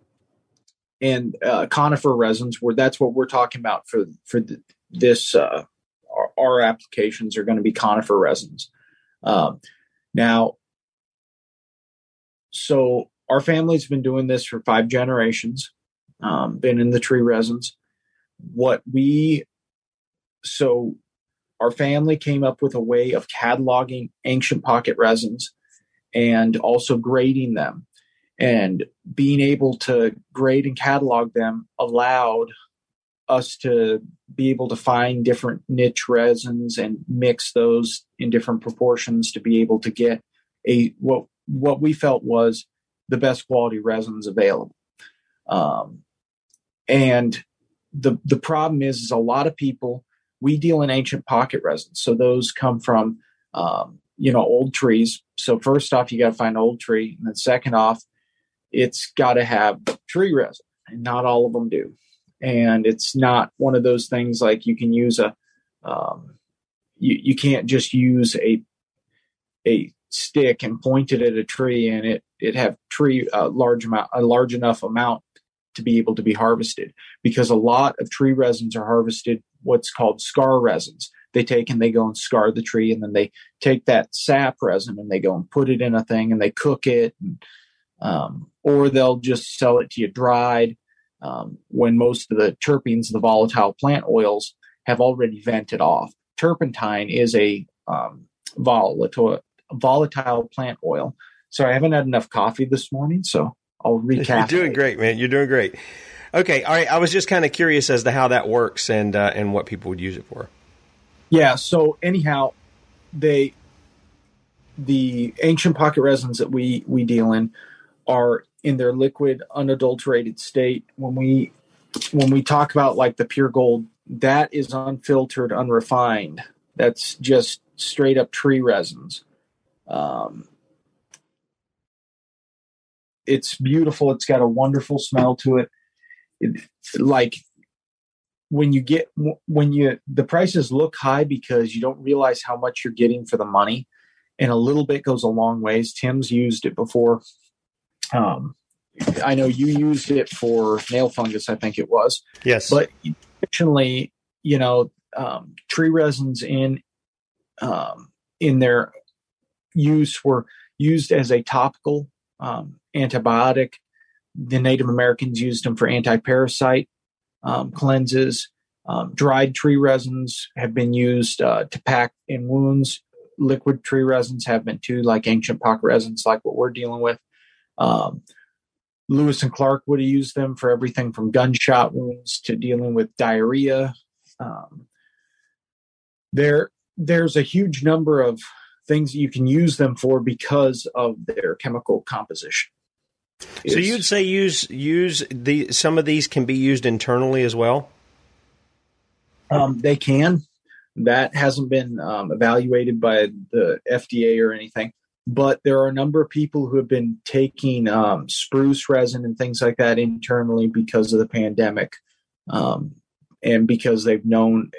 and uh, conifer resins where that's what we're talking about for for the, this uh, our, our, applications are going to be conifer resins. Um, now so our family's been doing this for five generations um, been in the tree resins. What we so our family came up with a way of cataloging ancient pocket resins and also grading them and being able to grade and catalog them allowed us to be able to find different niche resins and mix those in different proportions to be able to get a what what we felt was the best quality resins available. Um, and the the problem is is a lot of people we deal in ancient pocket resins. So those come from um, you know old trees. So first off you got to find old tree and then second off it's got to have tree resin, and not all of them do. And it's not one of those things like you can use a, um, you you can't just use a a stick and point it at a tree and it it have tree a large amount a large enough amount to be able to be harvested because a lot of tree resins are harvested what's called scar resins they take and they go and scar the tree and then they take that sap resin and they go and put it in a thing and they cook it and um, or they'll just sell it to you dried um, when most of the terpenes, the volatile plant oils, have already vented off. Turpentine is a um, volatile, volatile plant oil. So I haven't had enough coffee this morning, so I'll recap. You're doing great, man. You're doing great. Okay, all right. I was just kind of curious as to how that works and uh, and what people would use it for. Yeah. So anyhow, they the ancient pocket resins that we we deal in are in their liquid unadulterated state when we when we talk about like the pure gold that is unfiltered unrefined. That's just straight up tree resins. Um, it's beautiful. It's got a wonderful smell to it. it like when you get when you the prices look high because you don't realize how much you're getting for the money and a little bit goes a long ways. Tim's used it before um, I know you used it for nail fungus, I think it was. Yes. But additionally, you know, um, tree resins in um, in their use were used as a topical um, antibiotic. The Native Americans used them for anti-parasite um, cleanses. Um, dried tree resins have been used uh, to pack in wounds. Liquid tree resins have been too, like ancient pocket resins, like what we're dealing with. Um, Lewis and Clark would have used them for everything from gunshot wounds to dealing with diarrhea. Um, there, there's a huge number of things you can use them for because of their chemical composition. So you'd say use use the some of these can be used internally as well. Um, they can. That hasn't been um, evaluated by the FDA or anything but there are a number of people who have been taking um, spruce resin and things like that internally because of the pandemic um, and because they've known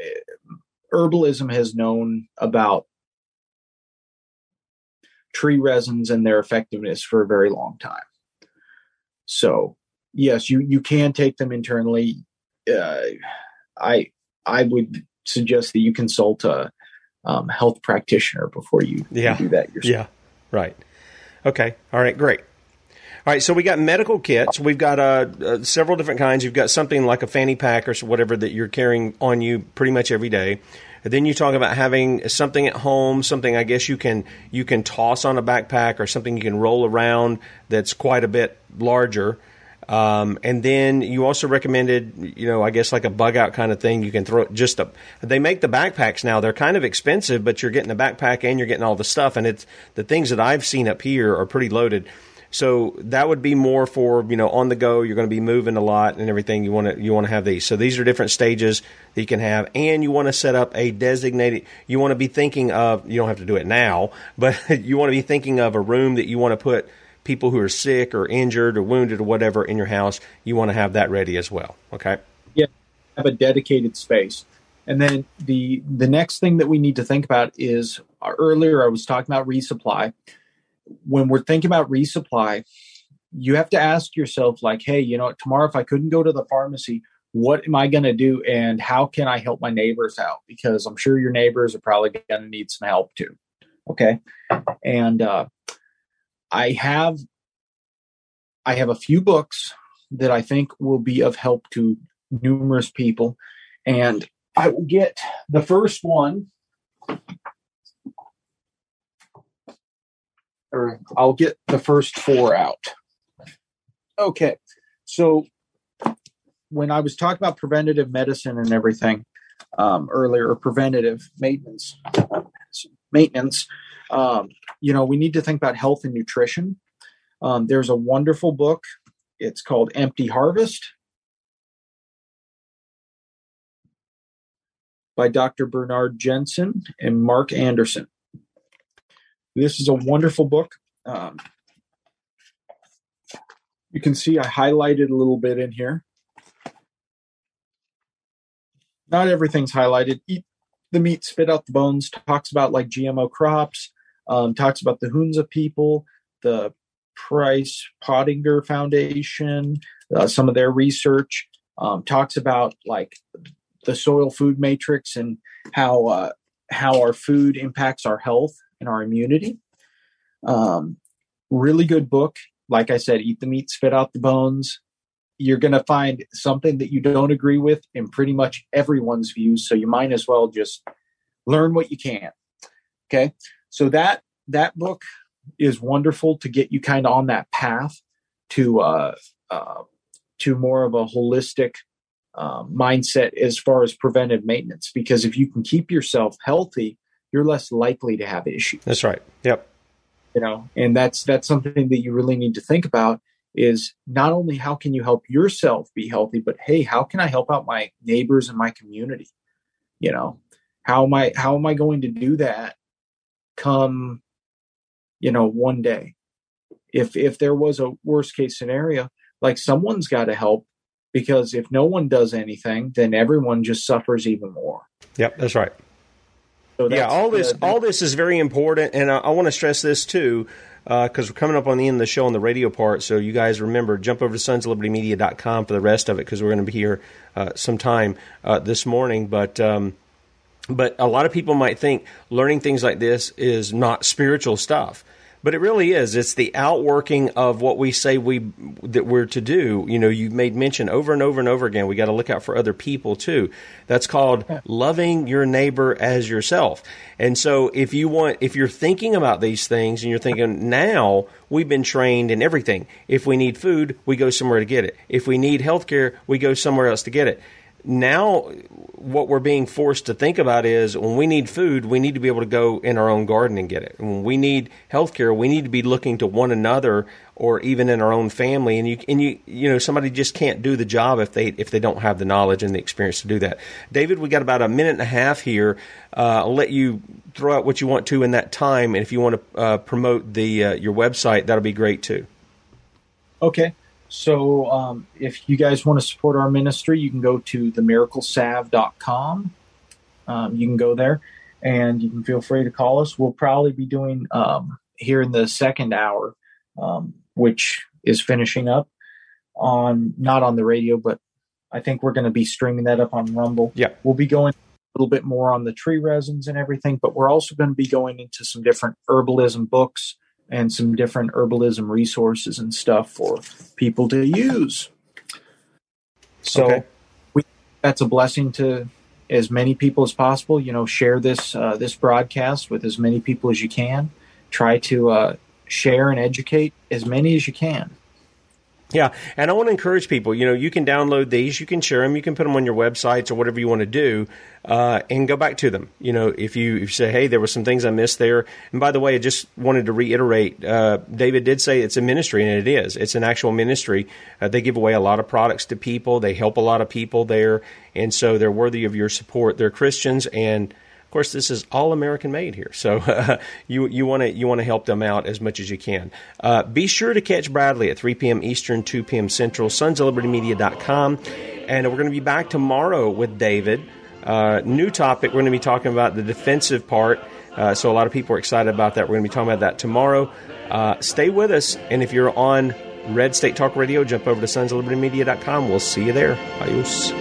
herbalism has known about tree resins and their effectiveness for a very long time. So yes you you can take them internally. Uh, i i would suggest that you consult a um, health practitioner before you, yeah. you do that yourself. Yeah Right. Okay. All right. Great. All right, so we got medical kits. We've got uh, uh, several different kinds. You've got something like a fanny pack or whatever that you're carrying on you pretty much every day. And then you talk about having something at home, something I guess you can you can toss on a backpack or something you can roll around that's quite a bit larger. Um, and then you also recommended, you know, I guess like a bug out kind of thing. You can throw just a. They make the backpacks now. They're kind of expensive, but you're getting the backpack and you're getting all the stuff. And it's the things that I've seen up here are pretty loaded. So that would be more for you know on the go. You're going to be moving a lot and everything. You want to you want to have these. So these are different stages that you can have, and you want to set up a designated. You want to be thinking of. You don't have to do it now, but you want to be thinking of a room that you want to put people who are sick or injured or wounded or whatever in your house, you want to have that ready as well. Okay. Yeah, have a dedicated space. And then the the next thing that we need to think about is uh, earlier I was talking about resupply. When we're thinking about resupply, you have to ask yourself, like, hey, you know, tomorrow if I couldn't go to the pharmacy, what am I going to do, and how can I help my neighbors out? Because I'm sure your neighbors are probably going to need some help too. Okay, and uh, I have I have a few books that I think will be of help to numerous people, and I will get the first one or I'll get the first four out. Okay. So when I was talking about preventative medicine and everything um, earlier, preventative maintenance, maintenance, um, you know, we need to think about health and nutrition. Um, there's a wonderful book. It's called Empty Harvest by Dr. Bernard Jensen and Mark Anderson. This is a wonderful book. Um, you can see I highlighted a little bit in here. Not everything's highlighted. Eat the meat, spit out the bones. Talks about like GMO crops. Um, talks about the Hunza people, the Price Pottenger Foundation, uh, some of their research. Um, talks about like the soil food matrix and how uh, how our food impacts our health and our immunity. Um, really good book. Like I said, eat the meat, spit out the bones. You're going to find something that you don't agree with in pretty much everyone's views. So you might as well just learn what you can. Okay. So that, that book is wonderful to get you kind of on that path to, uh, uh, to more of a holistic um, mindset as far as preventive maintenance. Because if you can keep yourself healthy, you're less likely to have issues. That's right. Yep. You know, and that's that's something that you really need to think about is not only how can you help yourself be healthy, but hey, how can I help out my neighbors and my community? You know, how am I how am I going to do that come, you know, one day? If if there was a worst case scenario, like someone's got to help because if no one does anything, then everyone just suffers even more. Yep, that's right. So yeah, all this all this is very important, and I, I want to stress this too because uh, we're coming up on the end of the show on the radio part. So you guys remember, jump over to sonslibertymedia.com for the rest of it because we're going to be here uh, sometime uh, this morning. But um, but a lot of people might think learning things like this is not spiritual stuff. But it really is. It's the outworking of what we say we that we're to do. You know, you've made mention over and over and over again. We got to look out for other people too. That's called loving your neighbor as yourself. And so, if you want, if you're thinking about these things and you're thinking now, we've been trained in everything. If we need food, we go somewhere to get it. If we need health care, we go somewhere else to get it now what we're being forced to think about is when we need food, we need to be able to go in our own garden and get it. When we need health care, we need to be looking to one another or even in our own family. And you and you you know somebody just can't do the job if they if they don't have the knowledge and the experience to do that. David, we got about a minute and a half here. Uh, I'll let you throw out what you want to in that time, and if you want to uh, promote the uh, your website, that'll be great too. Okay. So um, if you guys want to support our ministry, you can go to themiraclesalve.com. Um, you can go there and you can feel free to call us. We'll probably be doing um, here in the second hour, um, which is finishing up on not on the radio, but I think we're going to be streaming that up on Rumble. Yeah. We'll be going a little bit more on the tree resins and everything, but we're also going to be going into some different herbalism books and some different herbalism resources and stuff for people to use. So okay. we, that's a blessing to as many people as possible. You know, share this uh, this broadcast with as many people as you can. Try to uh, share and educate as many as you can. Yeah, and I want to encourage people. You know, you can download these, you can share them, you can put them on your websites or whatever you want to do, uh, and go back to them. You know, if you, if you say, "Hey, there were some things I missed there," and by the way, I just wanted to reiterate. Uh, David did say it's a ministry, and it is. It's an actual ministry. Uh, they give away a lot of products to people. They help a lot of people there, and so they're worthy of your support. They're Christians and of course, this is all American made here, so uh, you you want to you want to help them out as much as you can. Uh, be sure to catch Bradley at 3 p.m. Eastern, 2 p.m. Central, sonsoflibertymedia.com, and we're going to be back tomorrow with David. Uh, new topic. We're going to be talking about the defensive part. Uh, so a lot of people are excited about that. We're going to be talking about that tomorrow. Uh, stay with us, and if you're on Red State Talk Radio. Jump over to sonsoflibertymedia.com. We'll see you there. Adios.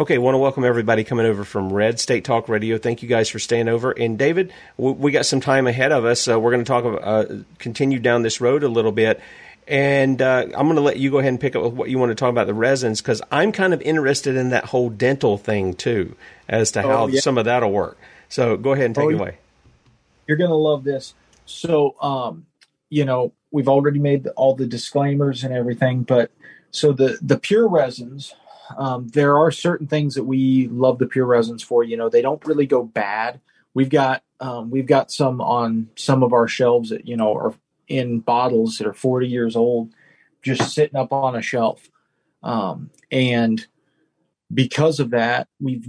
Okay, want to welcome everybody coming over from Red State Talk Radio. Thank you guys for staying over. And David, we got some time ahead of us. Uh, we're going to talk, uh, continue down this road a little bit. And uh, I'm going to let you go ahead and pick up with what you want to talk about the resins because I'm kind of interested in that whole dental thing too, as to how oh, yeah. some of that'll work. So go ahead and take oh, it away. You're going to love this. So, um, you know, we've already made all the disclaimers and everything, but so the the pure resins um, there are certain things that we love the pure resins for. You know, they don't really go bad. We've got um, we've got some on some of our shelves that you know are in bottles that are 40 years old, just sitting up on a shelf. Um, and because of that, we've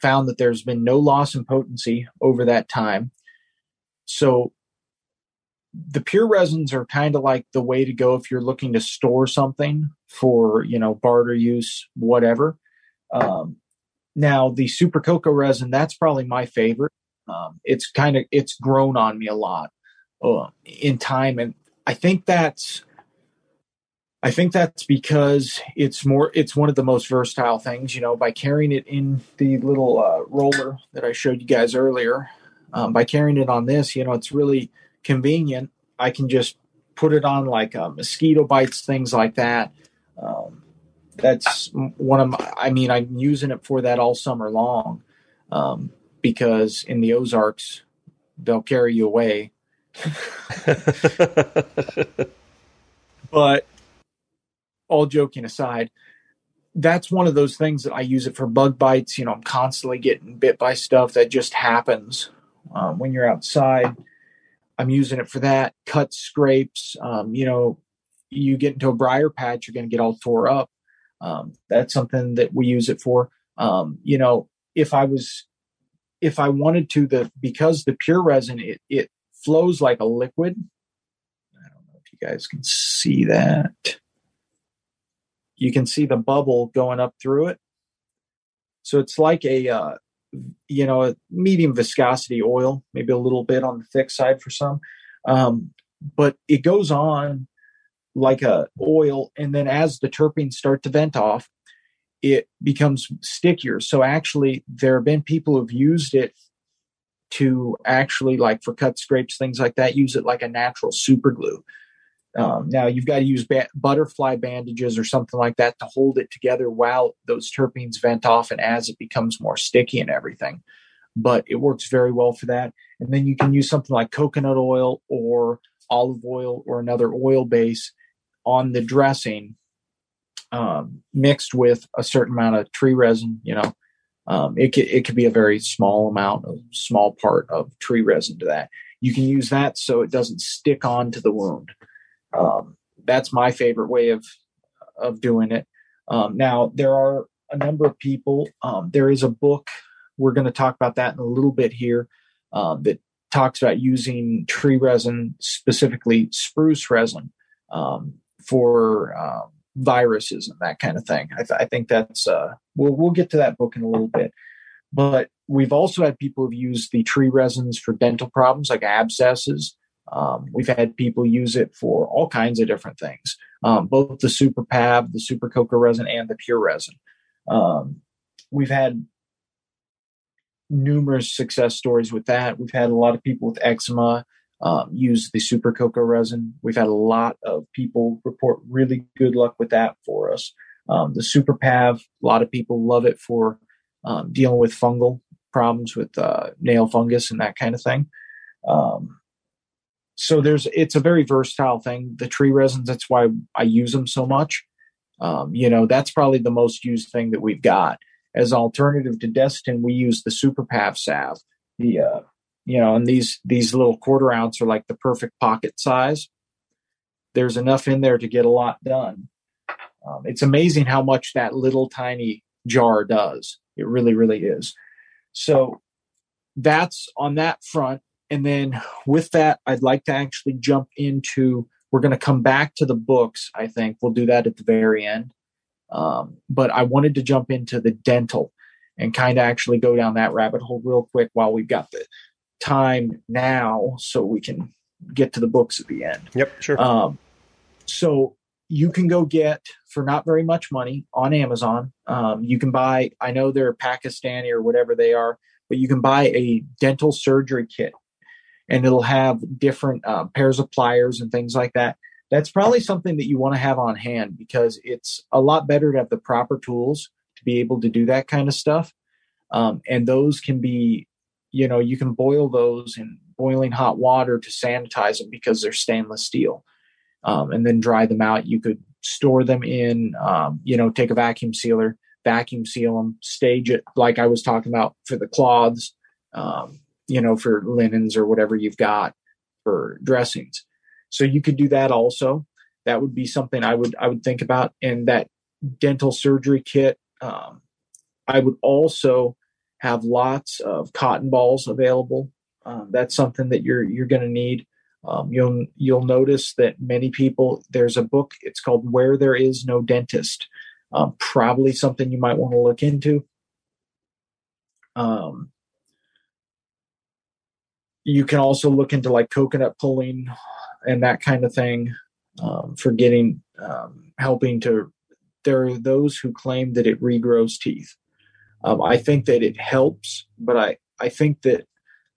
found that there's been no loss in potency over that time. So the pure resins are kind of like the way to go if you're looking to store something for you know barter use whatever. Um, now the super cocoa resin that's probably my favorite. Um, it's kind of it's grown on me a lot uh, in time and i think that's i think that's because it's more it's one of the most versatile things you know by carrying it in the little uh, roller that i showed you guys earlier um, by carrying it on this you know it's really convenient. I can just put it on like uh, mosquito bites, things like that. Um, that's one of my, I mean, I'm using it for that all summer long um, because in the Ozarks, they'll carry you away. but all joking aside, that's one of those things that I use it for bug bites. You know, I'm constantly getting bit by stuff that just happens um, when you're outside I'm using it for that. Cut scrapes. Um, you know, you get into a briar patch, you're going to get all tore up. Um, that's something that we use it for. Um, you know, if I was, if I wanted to, the because the pure resin it it flows like a liquid. I don't know if you guys can see that. You can see the bubble going up through it. So it's like a uh, you know, a medium viscosity oil, maybe a little bit on the thick side for some. Um, but it goes on like a oil, and then as the terpenes start to vent off, it becomes stickier. So actually, there have been people who've used it to actually like for cut scrapes, things like that, use it like a natural super glue. Um, now you've got to use ba- butterfly bandages or something like that to hold it together while those terpenes vent off and as it becomes more sticky and everything. But it works very well for that. And then you can use something like coconut oil or olive oil or another oil base on the dressing um, mixed with a certain amount of tree resin. You know, um, it could, it could be a very small amount, a small part of tree resin to that. You can use that so it doesn't stick onto the wound. Um, that's my favorite way of of doing it. Um, now there are a number of people. Um, there is a book. We're going to talk about that in a little bit here. Um, that talks about using tree resin, specifically spruce resin, um, for um, viruses and that kind of thing. I, th- I think that's. Uh, we'll we'll get to that book in a little bit. But we've also had people who've used the tree resins for dental problems like abscesses. Um, we've had people use it for all kinds of different things, um, both the super PAV, the super cocoa resin, and the pure resin. Um, we've had numerous success stories with that. We've had a lot of people with eczema um, use the super cocoa resin. We've had a lot of people report really good luck with that for us. Um, the super PAV, a lot of people love it for um, dealing with fungal problems with uh, nail fungus and that kind of thing. Um, so there's it's a very versatile thing. The tree resins, that's why I use them so much. Um, you know, that's probably the most used thing that we've got. As alternative to Desitin, we use the Super Pav salve. The uh, you know, and these these little quarter ounce are like the perfect pocket size. There's enough in there to get a lot done. Um, it's amazing how much that little tiny jar does. It really, really is. So that's on that front. And then with that, I'd like to actually jump into. We're going to come back to the books. I think we'll do that at the very end. Um, but I wanted to jump into the dental and kind of actually go down that rabbit hole real quick while we've got the time now, so we can get to the books at the end. Yep, sure. Um, so you can go get for not very much money on Amazon. Um, you can buy, I know they're Pakistani or whatever they are, but you can buy a dental surgery kit and it'll have different uh, pairs of pliers and things like that. That's probably something that you want to have on hand because it's a lot better to have the proper tools to be able to do that kind of stuff. Um, and those can be, you know, you can boil those in boiling hot water to sanitize them because they're stainless steel um, and then dry them out. You could store them in, um, you know, take a vacuum sealer, vacuum seal them, stage it like I was talking about for the cloths, um, you know, for linens or whatever you've got for dressings. So you could do that also. That would be something I would I would think about. And that dental surgery kit, um, I would also have lots of cotton balls available. Um, that's something that you're you're going to need. Um, you'll you'll notice that many people there's a book. It's called Where There Is No Dentist. Um, probably something you might want to look into. Um, you can also look into like coconut pulling and that kind of thing um, for getting um, helping to. There are those who claim that it regrows teeth. Um, I think that it helps, but I I think that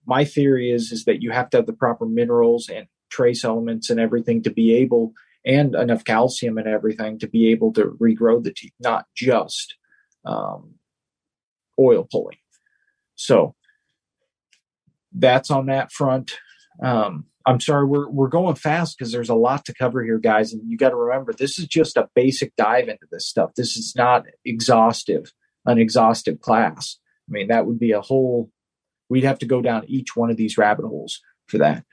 my theory is is that you have to have the proper minerals and trace elements and everything to be able and enough calcium and everything to be able to regrow the teeth, not just um, oil pulling. So that's on that front. Um, I'm sorry, we're we're going fast because there's a lot to cover here, guys, and you got to remember this is just a basic dive into this stuff. This is not exhaustive, an exhaustive class. I mean, that would be a whole we'd have to go down each one of these rabbit holes for that.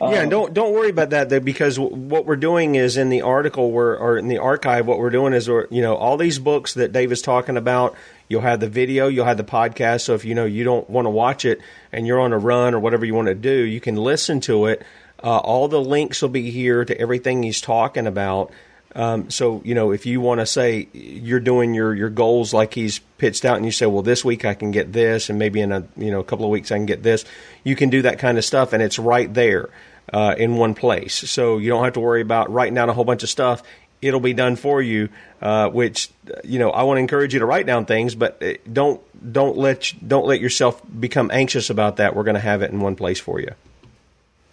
Yeah, um, don't don't worry about that though, because what we're doing is in the article we're, or in the archive, what we're doing is we're you know all these books that Dave is talking about. You'll have the video, you'll have the podcast. So if you know you don't want to watch it and you're on a run or whatever you want to do, you can listen to it. Uh, all the links will be here to everything he's talking about. Um, so you know, if you want to say you're doing your your goals like he's pitched out, and you say, well, this week I can get this, and maybe in a you know a couple of weeks I can get this, you can do that kind of stuff, and it's right there uh, in one place. So you don't have to worry about writing down a whole bunch of stuff. It'll be done for you. Uh, which you know, I want to encourage you to write down things, but uh, don't don't let don't let yourself become anxious about that. We're going to have it in one place for you.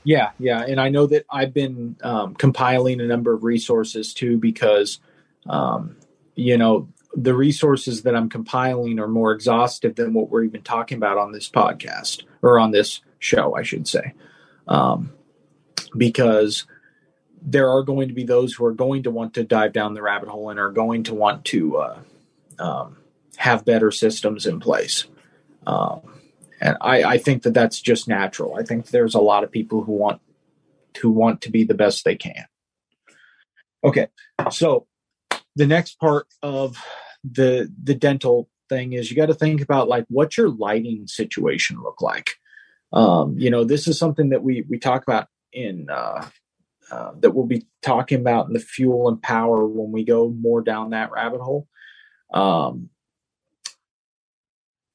Yeah, yeah, and I know that I've been um, compiling a number of resources too because, um, you know, the resources that I'm compiling are more exhaustive than what we're even talking about on this podcast or on this show, I should say, um, because there are going to be those who are going to want to dive down the rabbit hole and are going to want to uh, um, have better systems in place. Um, and I, I think that that's just natural. I think there's a lot of people who want who want to be the best they can. Okay, so the next part of the the dental thing is you got to think about like what's your lighting situation look like. Um, you know, this is something that we we talk about in uh, uh, that we'll be talking about in the fuel and power when we go more down that rabbit hole. Um,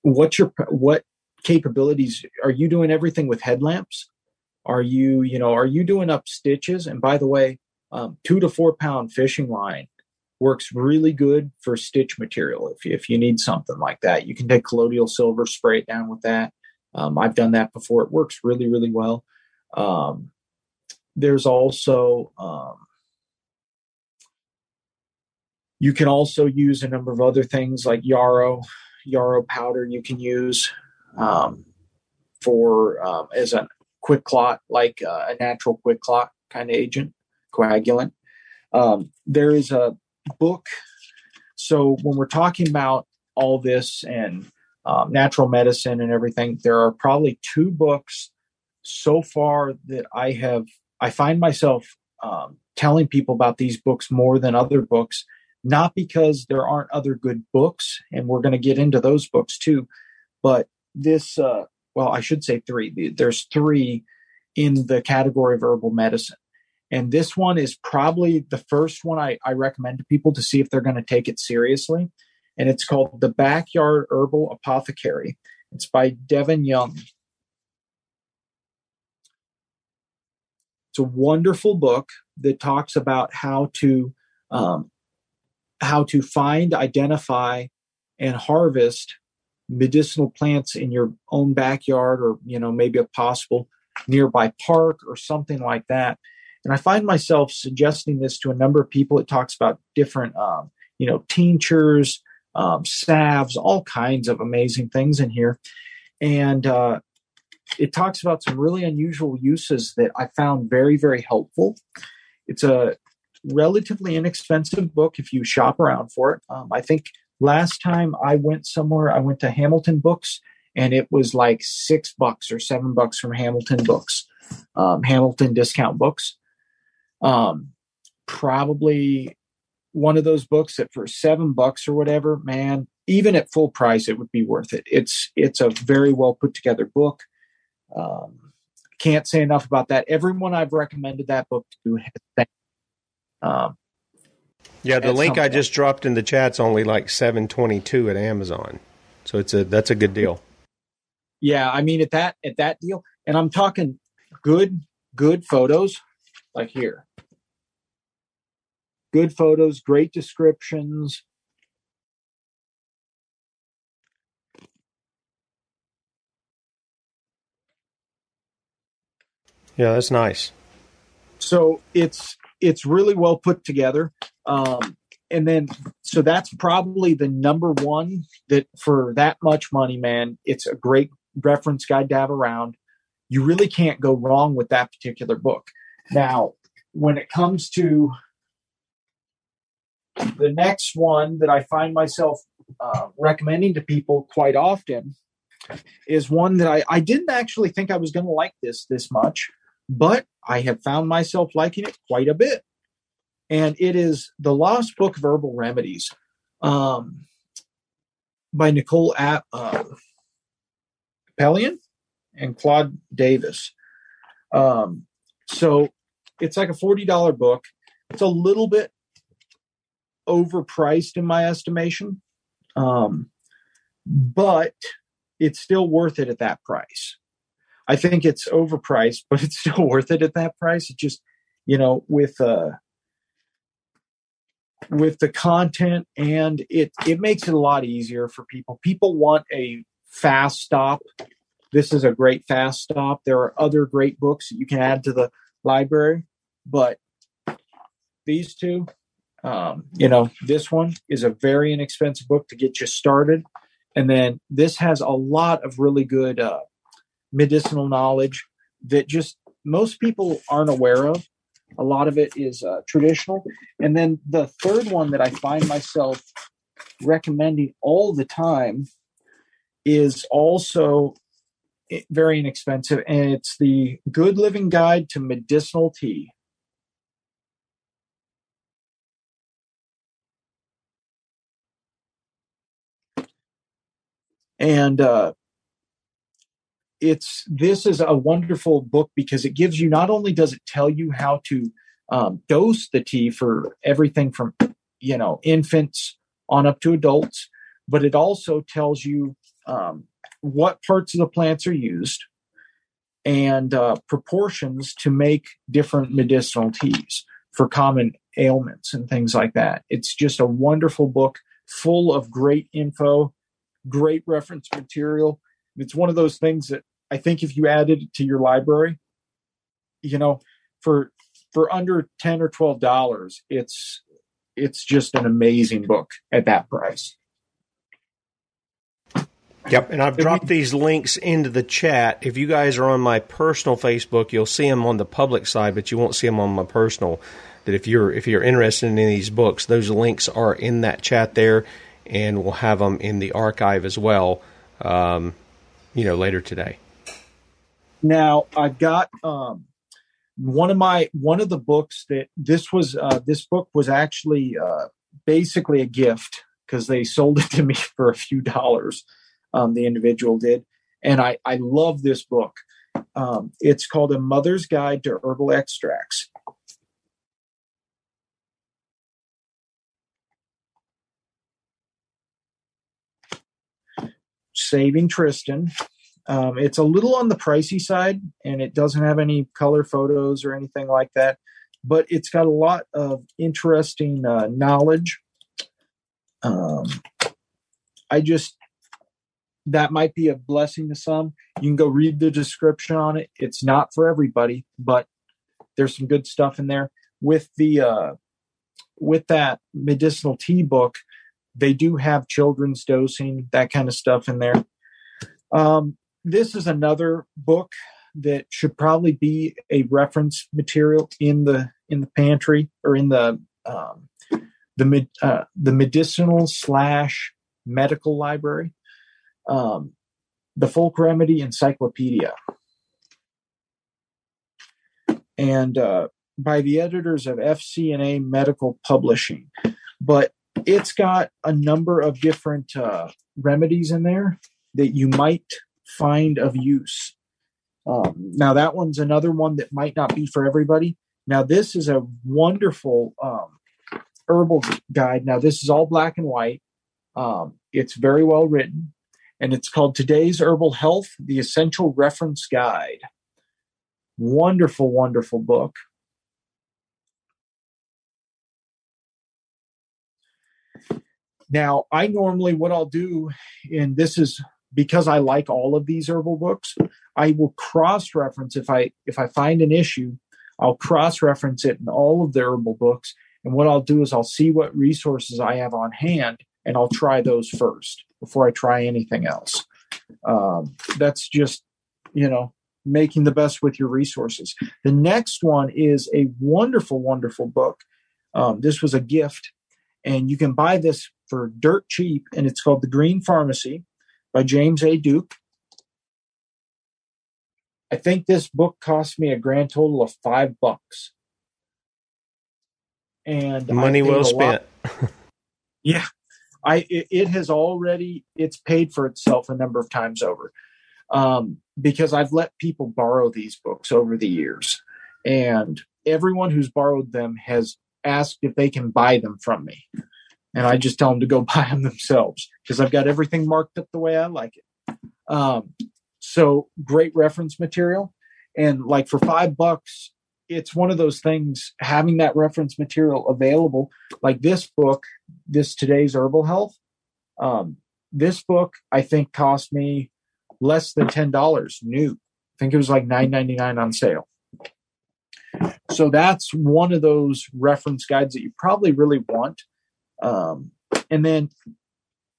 what's your what capabilities. Are you doing everything with headlamps? Are you you know are you doing up stitches? And by the way um, two to four pound fishing line works really good for stitch material if if you need something like that. You can take colloidal silver spray it down with that. Um, i've done that before. It works really really well. Um, there's also um, you can also use a number of other things like yarrow yarrow powder you can use um, for um, as a quick clot, like uh, a natural quick clot kind of agent, coagulant. Um, there is a book. So when we're talking about all this and um, natural medicine and everything, there are probably two books so far that I have. I find myself um, telling people about these books more than other books, not because there aren't other good books, and we're going to get into those books too, but this uh, well i should say three. There's three in the category of herbal medicine. And this one is probably the first one I, I recommend to people to see if they're going to take it seriously. And it's called the backyard herbal apothecary. It's by Devon Young. It's a wonderful book that talks about how to um, how to find, identify, and harvest medicinal plants in your own backyard, or you know maybe a possible nearby park or something like that. And I find myself suggesting this to a number of people. It talks about different, um, you know, tinctures, um, salves, all kinds of amazing things in here. And uh, it talks about some really unusual uses that I found very, very helpful. It's a relatively inexpensive book if you shop around for it. Um, I think last time I went somewhere, I went to Hamilton Books, and it was like six bucks or seven bucks from Hamilton Books, um, Hamilton Discount Books. Um, probably one of those books that for seven bucks or whatever, man, even at full price, it would be worth it. It's it's a very well put together book. Um, can't say enough about that. Everyone I've recommended that book to has thanked um, yeah, the link I just dropped in the chat's only like seven twenty two at Amazon, so it's a that's a good deal. Yeah, I mean at that at that deal, and I'm talking good good photos, like here. Good photos, great descriptions. Yeah, that's nice. So it's it's really well put together. Um, and then, so that's probably the number one that for that much money, man, it's a great reference guide to have around. You really can't go wrong with that particular book. Now, when it comes to the next one that I find myself uh, recommending to people quite often is one that I, I didn't actually think I was going to like this this much, but I have found myself liking it quite a bit. And it is The Lost Book of Herbal Remedies um, by Nicole App, uh, Pellion and Claude Davis. Um, so it's like a $40 book. It's a little bit overpriced in my estimation, um, but it's still worth it at that price. I think it's overpriced, but it's still worth it at that price. It just, you know, with uh, with the content, and it it makes it a lot easier for people. People want a fast stop. This is a great fast stop. There are other great books that you can add to the library, but these two, um, you know, this one is a very inexpensive book to get you started, and then this has a lot of really good uh, medicinal knowledge that just most people aren't aware of. A lot of it is uh, traditional. And then the third one that I find myself recommending all the time is also very inexpensive, and it's the Good Living Guide to Medicinal Tea. And uh, it's this is a wonderful book because it gives you not only does it tell you how to um, dose the tea for everything from you know infants on up to adults, but it also tells you um, what parts of the plants are used and uh, proportions to make different medicinal teas for common ailments and things like that. It's just a wonderful book full of great info, great reference material it's one of those things that I think if you added it to your library, you know, for for under ten or twelve dollars, it's it's just an amazing book at that price. Yep, and I've dropped these links into the chat. If you guys are on my personal Facebook, you'll see them on the public side, but you won't see them on my personal. That if you're if you're interested in these books, those links are in that chat there, and we'll have them in the archive as well. Um, you know, later today. Now I've got um, one of my one of the books that this was uh, this book was actually uh, basically a gift because they sold it to me for a few dollars. Um, the individual did, and I I love this book. Um, it's called A Mother's Guide to Herbal Extracts. Saving Tristan. Um, it's a little on the pricey side, and it doesn't have any color photos or anything like that, but it's got a lot of interesting uh, knowledge. Um, I just that might be a blessing to some. You can go read the description on it. It's not for everybody, but there's some good stuff in there. With the uh, with that medicinal tea book, they do have children's dosing, that kind of stuff in there. Um, this is another book that should probably be a reference material in the in the pantry or in the um, the uh, the medicinal slash medical library, um, the Folk Remedy Encyclopedia, and uh, by the editors of FC&A Medical Publishing, but it's got a number of different uh, remedies in there that you might find of use. Um, now, that one's another one that might not be for everybody. Now, this is a wonderful um, herbal guide. Now, this is all black and white. Um, it's very well written, and it's called Today's Herbal Health The Essential Reference Guide. Wonderful, wonderful book. Now, I normally, what I'll do, and this is because I like all of these herbal books, I will cross reference if I if I find an issue, I'll cross reference it in all of the herbal books. And what I'll do is I'll see what resources I have on hand and I'll try those first before I try anything else. Um, that's just, you know, making the best with your resources. The next one is a wonderful, wonderful book. Um, this was a gift, and you can buy this for dirt cheap, and it's called The Green Pharmacy by James A. Duke. I think this book cost me a grand total of five bucks. And money well spent. yeah. I it, it, has already it's paid for itself a number of times over. Um, because I've let people borrow these books over the years. And everyone who's borrowed them has asked if they can buy them from me and I just tell them to go buy them themselves because I've got everything marked up the way I like it. Um, so great reference material, and like for five bucks, it's one of those things. Having that reference material available, like this book, this today's herbal health. Um, this book I think cost me less than ten dollars new. I think it was like nine ninety nine on sale. So that's one of those reference guides that you probably really want um, and then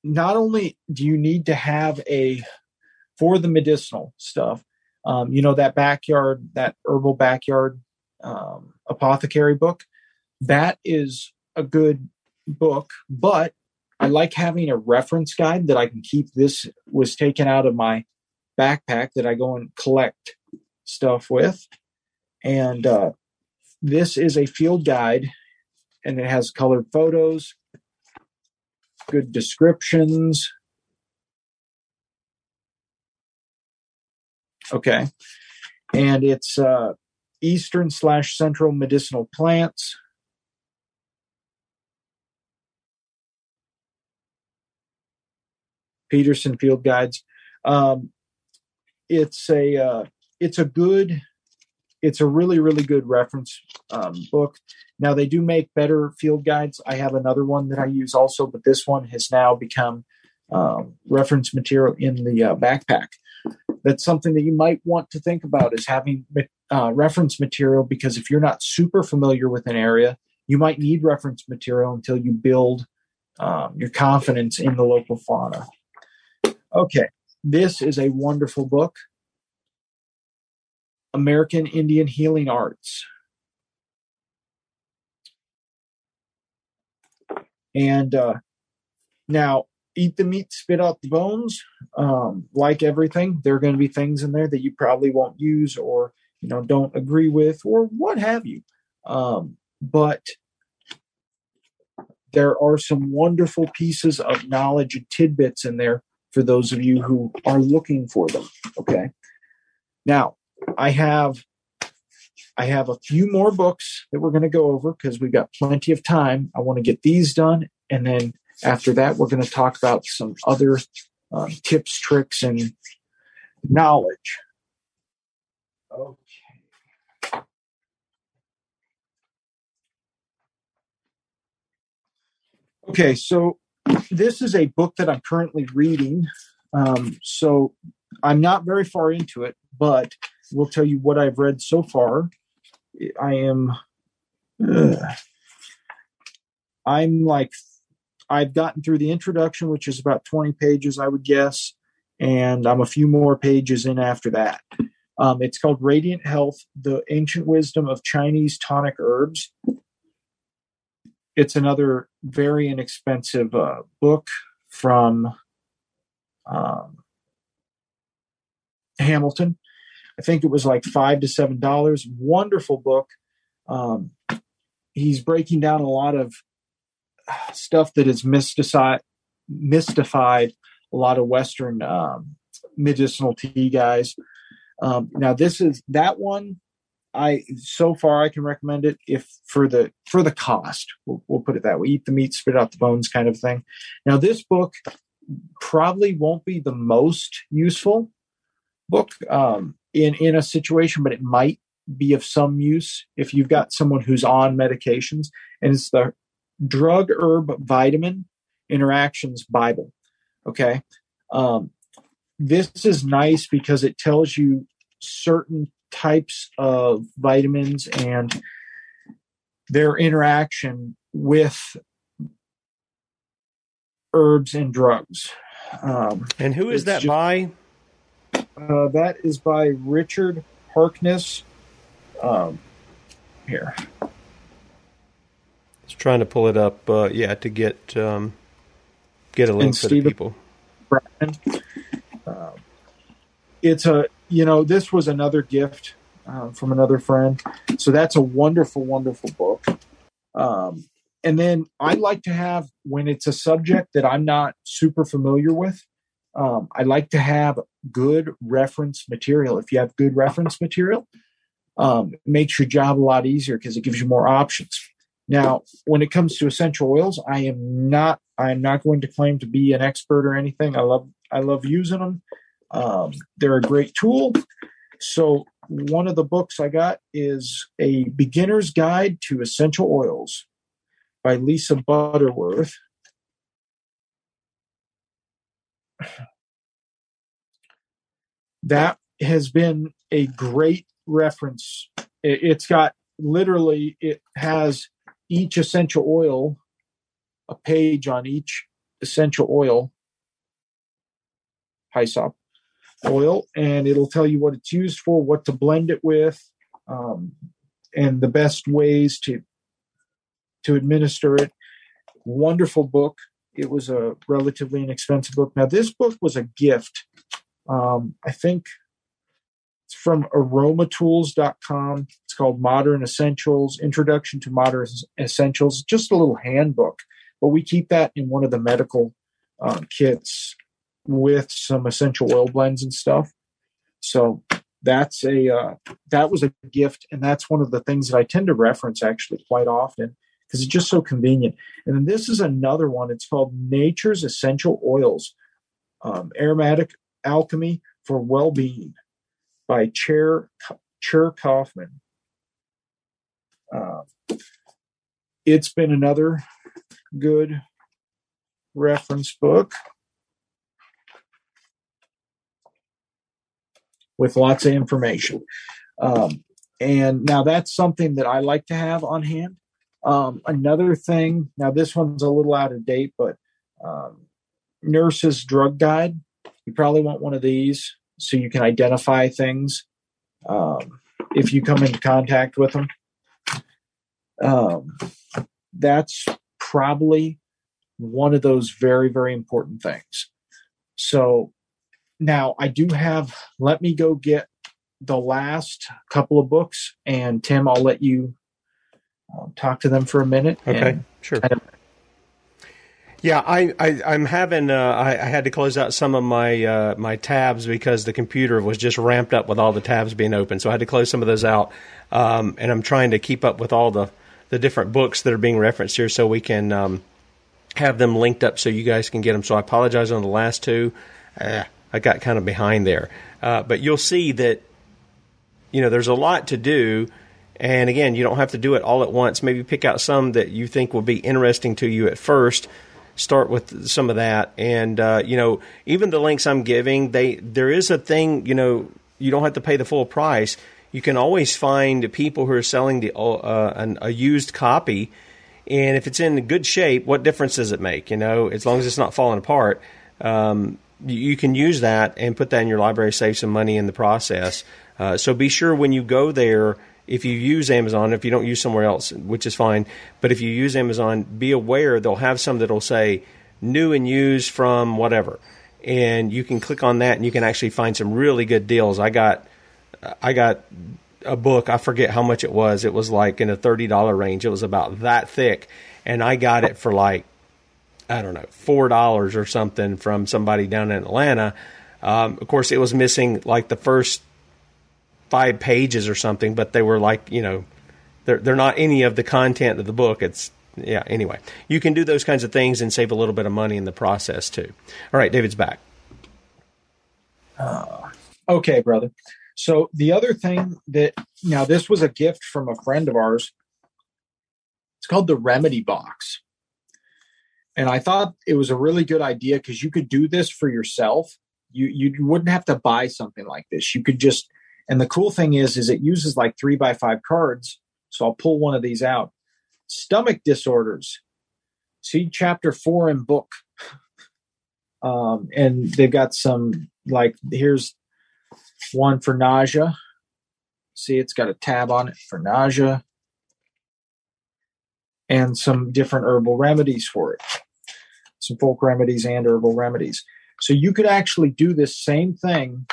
not only do you need to have a for the medicinal stuff, um, you know, that backyard, that herbal backyard um, apothecary book, that is a good book, but I like having a reference guide that I can keep. This was taken out of my backpack that I go and collect stuff with. And uh, this is a field guide and it has colored photos good descriptions. Okay. And it's uh, Eastern slash Central medicinal plants. Peterson Field Guides. Um, it's a uh, it's a good it's a really really good reference um, book. Now they do make better field guides. I have another one that i use also but this one has now become um, reference material in the uh, backpack. That's something that you might want to think about is having uh, reference material because if you're not super familiar with an area you might need reference material until you build um, your confidence in the local fauna. Okay. This is a wonderful book American Indian Healing Arts. And uh, now, eat the meat, spit out the bones. Um, like everything, there are going to be things in there that you probably won't use or you know don't agree with or what have you. Um, but there are some wonderful pieces of knowledge and tidbits in there for those of you who are looking for them. Okay. Now, I have I have a few more books that we're going to go over because we've got plenty of time. I want to get these done, and then after that, we're going to talk about some other um, tips, tricks, and knowledge. Okay. Okay, so this is a book that I'm currently reading. Um, so I'm not very far into it, but we'll tell you what I've read so far. I am, uh, I'm like, I've gotten through the introduction, which is about 20 pages, I would guess, and I'm a few more pages in after that. Um, it's called Radiant Health The Ancient Wisdom of Chinese Tonic Herbs. It's another very inexpensive uh, book from um, Hamilton. I think it was like five to seven dollars. Wonderful book. Um, he's breaking down a lot of stuff that mystified, mystified a lot of Western um, medicinal tea guys. Um, now this is that one. I so far I can recommend it if for the for the cost. We'll, we'll put it that way. Eat the meat, spit out the bones, kind of thing. Now this book probably won't be the most useful book um, in in a situation, but it might be of some use if you've got someone who's on medications. And it's the drug herb vitamin interactions Bible. Okay, um, this is nice because it tells you certain types of vitamins and their interaction with herbs and drugs. Um, and who is that just, by? Uh, that is by Richard Harkness. Um, here. Just trying to pull it up. Uh, yeah, to get um, get a link and for Stephen the people. Bryan. Uh, it's a you know this was another gift uh, from another friend, so that's a wonderful, wonderful book. Um, and then I like to have when it's a subject that I'm not super familiar with. Um, I like to have good reference material. If you have good reference material, um, it makes your job a lot easier because it gives you more options. Now, when it comes to essential oils, I am not I am not going to claim to be an expert or anything. I love I love using them. Um, they're a great tool. So one of the books I got is a beginner's guide to essential oils by Lisa Butterworth. That has been a great reference. It's got literally, it has each essential oil, a page on each essential oil, hyssop oil, and it'll tell you what it's used for, what to blend it with, um, and the best ways to to administer it. Wonderful book. It was a relatively inexpensive book. Now, this book was a gift. Um, I think it's from aromatools.com. It's called Modern Essentials Introduction to Modern Essentials, just a little handbook. But we keep that in one of the medical um, kits with some essential oil blends and stuff. So that's a uh, that was a gift, and that's one of the things that I tend to reference actually quite often because it's just so convenient. And then this is another one. It's called Nature's Essential Oils, um, Aromatic Alchemy for Well-Being by Cher Cher Kaufman. Uh, it's been another good reference book with lots of information. Um, and now that's something that I like to have on hand um, another thing, now this one's a little out of date, but um, Nurse's Drug Guide. You probably want one of these so you can identify things um, if you come into contact with them. Um, that's probably one of those very, very important things. So now I do have, let me go get the last couple of books, and Tim, I'll let you um, talk to them for a minute. Okay, sure. Kind of yeah, I, I am having uh, I, I, had to close out some of my uh, my tabs because the computer was just ramped up with all the tabs being open, so I had to close some of those out. Um, and I'm trying to keep up with all the the different books that are being referenced here, so we can um, have them linked up so you guys can get them. So I apologize on the last two. Uh, I got kind of behind there. Uh, but you'll see that you know there's a lot to do. And again, you don't have to do it all at once. Maybe pick out some that you think will be interesting to you at first. Start with some of that, and uh, you know, even the links I'm giving, they there is a thing. You know, you don't have to pay the full price. You can always find people who are selling the uh, an, a used copy, and if it's in good shape, what difference does it make? You know, as long as it's not falling apart. Um, you can use that and put that in your library, save some money in the process. Uh, so be sure when you go there, if you use Amazon, if you don't use somewhere else, which is fine, but if you use Amazon, be aware they'll have some that'll say new and used from whatever, and you can click on that and you can actually find some really good deals. I got, I got a book. I forget how much it was. It was like in a thirty dollar range. It was about that thick, and I got it for like I don't know, four dollars or something from somebody down in Atlanta. Um, of course, it was missing like the first five pages or something, but they were like, you know, they're they're not any of the content of the book. It's yeah. Anyway, you can do those kinds of things and save a little bit of money in the process too. All right, David's back. Uh, okay, brother. So the other thing that now this was a gift from a friend of ours. It's called the Remedy Box. And I thought it was a really good idea because you could do this for yourself. You you wouldn't have to buy something like this. You could just and the cool thing is is it uses like three by five cards. So I'll pull one of these out. Stomach disorders. See chapter four in book. Um, and they've got some like here's one for nausea. See, it's got a tab on it for nausea and some different herbal remedies for it some folk remedies and herbal remedies. So you could actually do this same thing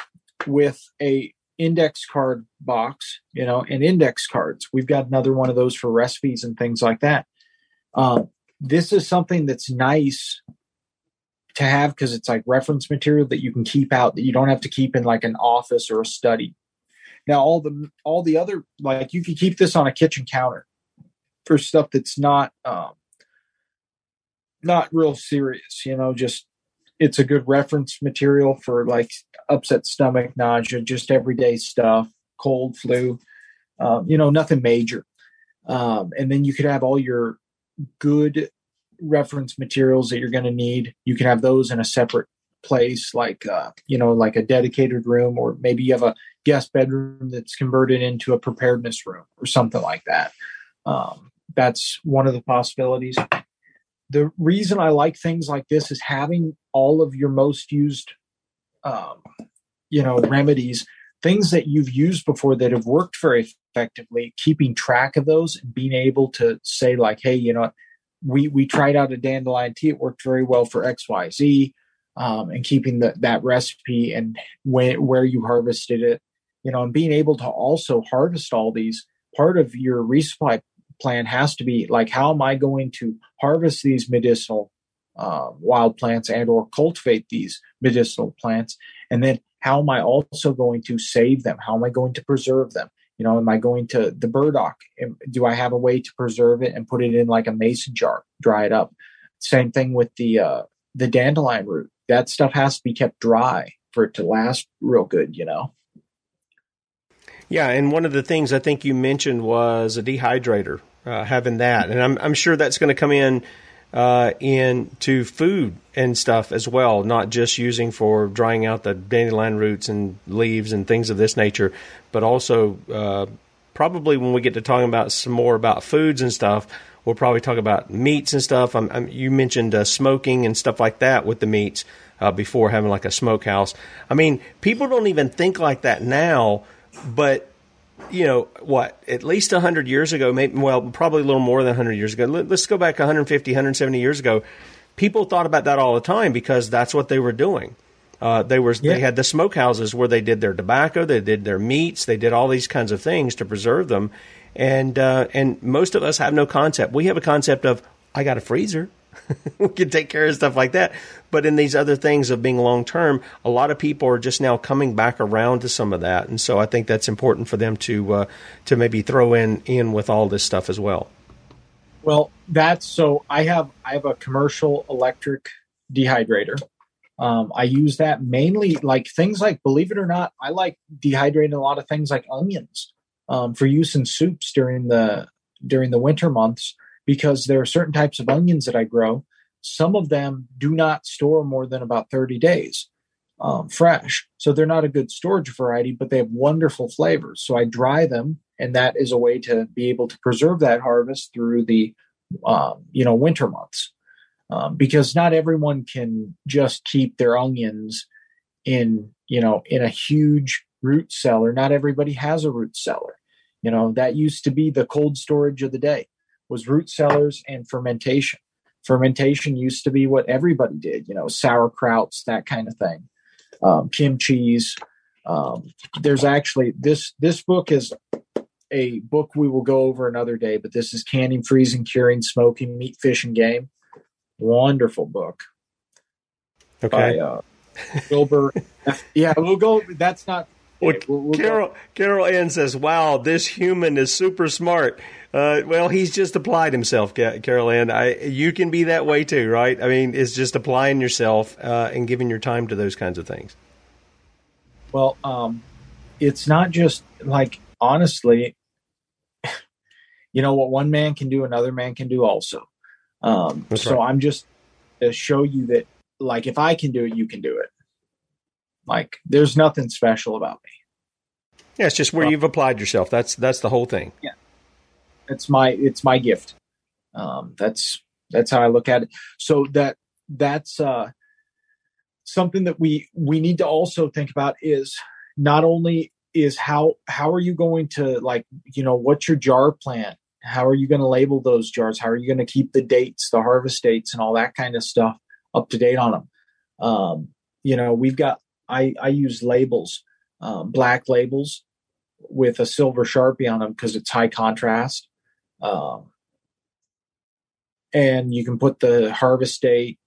with a index card box, you know, and index cards. We've got another one of those for recipes and things like that. Um, this is something that's nice to have because it's like reference material that you can keep out that you don't have to keep in like an office or a study. Now all the all the other like you can keep this on a kitchen counter for stuff that's not um, not real serious, you know, just it's a good reference material for like upset stomach, nausea, just everyday stuff, cold, flu, um, you know, nothing major. Um, and then you could have all your good reference materials that you're going to need. You can have those in a separate place, like, uh, you know, like a dedicated room, or maybe you have a guest bedroom that's converted into a preparedness room or something like that. Um, that's one of the possibilities the reason I like things like this is having all of your most used, um, you know, remedies, things that you've used before that have worked very effectively. Keeping track of those and being able to say like, hey, you know, we we tried out a dandelion tea; it worked very well for X, Y, Z. Um, and keeping the, that recipe and when, where you harvested it, you know, and being able to also harvest all these. Part of your resupply plan has to be like how am i going to harvest these medicinal uh, wild plants and or cultivate these medicinal plants? And then how am i also going to save them? How am i going to preserve them? You know am i going to the burdock? Do i have a way to preserve it and put it in like a mason jar dry it up? Same thing with the uh, the dandelion root. That stuff has to be kept dry for it to last real good you know yeah, and one of the things I think you mentioned was a dehydrator, uh, having that, and I'm I'm sure that's going to come in uh, into food and stuff as well, not just using for drying out the dandelion roots and leaves and things of this nature, but also uh, probably when we get to talking about some more about foods and stuff, we'll probably talk about meats and stuff. I'm, I'm, you mentioned uh, smoking and stuff like that with the meats uh, before having like a smokehouse. I mean, people don't even think like that now but you know what at least 100 years ago maybe well probably a little more than 100 years ago. Let, us go back 150 170 years ago. People thought about that all the time because that's what they were doing. Uh, they were yeah. they had the smokehouses where they did their tobacco they did their meats they did all these kinds of things to preserve them. And uh, and most of us have no concept. We have a concept of i got a freezer we can take care of stuff like that. But in these other things of being long term, a lot of people are just now coming back around to some of that, and so I think that's important for them to uh, to maybe throw in in with all this stuff as well. Well, that's so. I have I have a commercial electric dehydrator, Um, I use that mainly like things like, believe it or not, I like dehydrating a lot of things like onions um, for use in soups during the during the winter months because there are certain types of onions that I grow. Some of them do not store more than about 30 days um, fresh. So they're not a good storage variety, but they have wonderful flavors. So I dry them, and that is a way to be able to preserve that harvest through the um, you know winter months. Um, because not everyone can just keep their onions in you know in a huge root cellar. Not everybody has a root cellar. You know that used to be the cold storage of the day was root cellars and fermentation. Fermentation used to be what everybody did. You know sauerkrauts, that kind of thing um, kimchi's. Um, there's actually this this book is a book we will go over another day, but this is canning, freezing, curing, smoking meat, fish, and game. Wonderful book. Okay. By, uh, Wilbur. yeah, we'll go. That's not. Well, we'll, we'll Carol go. Carol Ann says, "Wow, this human is super smart." Uh, well, he's just applied himself, Carol Ann. I, you can be that way too, right? I mean, it's just applying yourself uh, and giving your time to those kinds of things. Well, um, it's not just like honestly, you know what one man can do, another man can do also. Um, so right. I'm just to show you that, like, if I can do it, you can do it. Like, there's nothing special about me. Yeah, it's just where you've applied yourself. That's that's the whole thing. Yeah, it's my it's my gift. Um, that's that's how I look at it. So that that's uh, something that we we need to also think about is not only is how how are you going to like you know what's your jar plan how are you going to label those jars how are you going to keep the dates the harvest dates and all that kind of stuff up to date on them um, you know we've got i i use labels um, black labels with a silver sharpie on them because it's high contrast um, and you can put the harvest date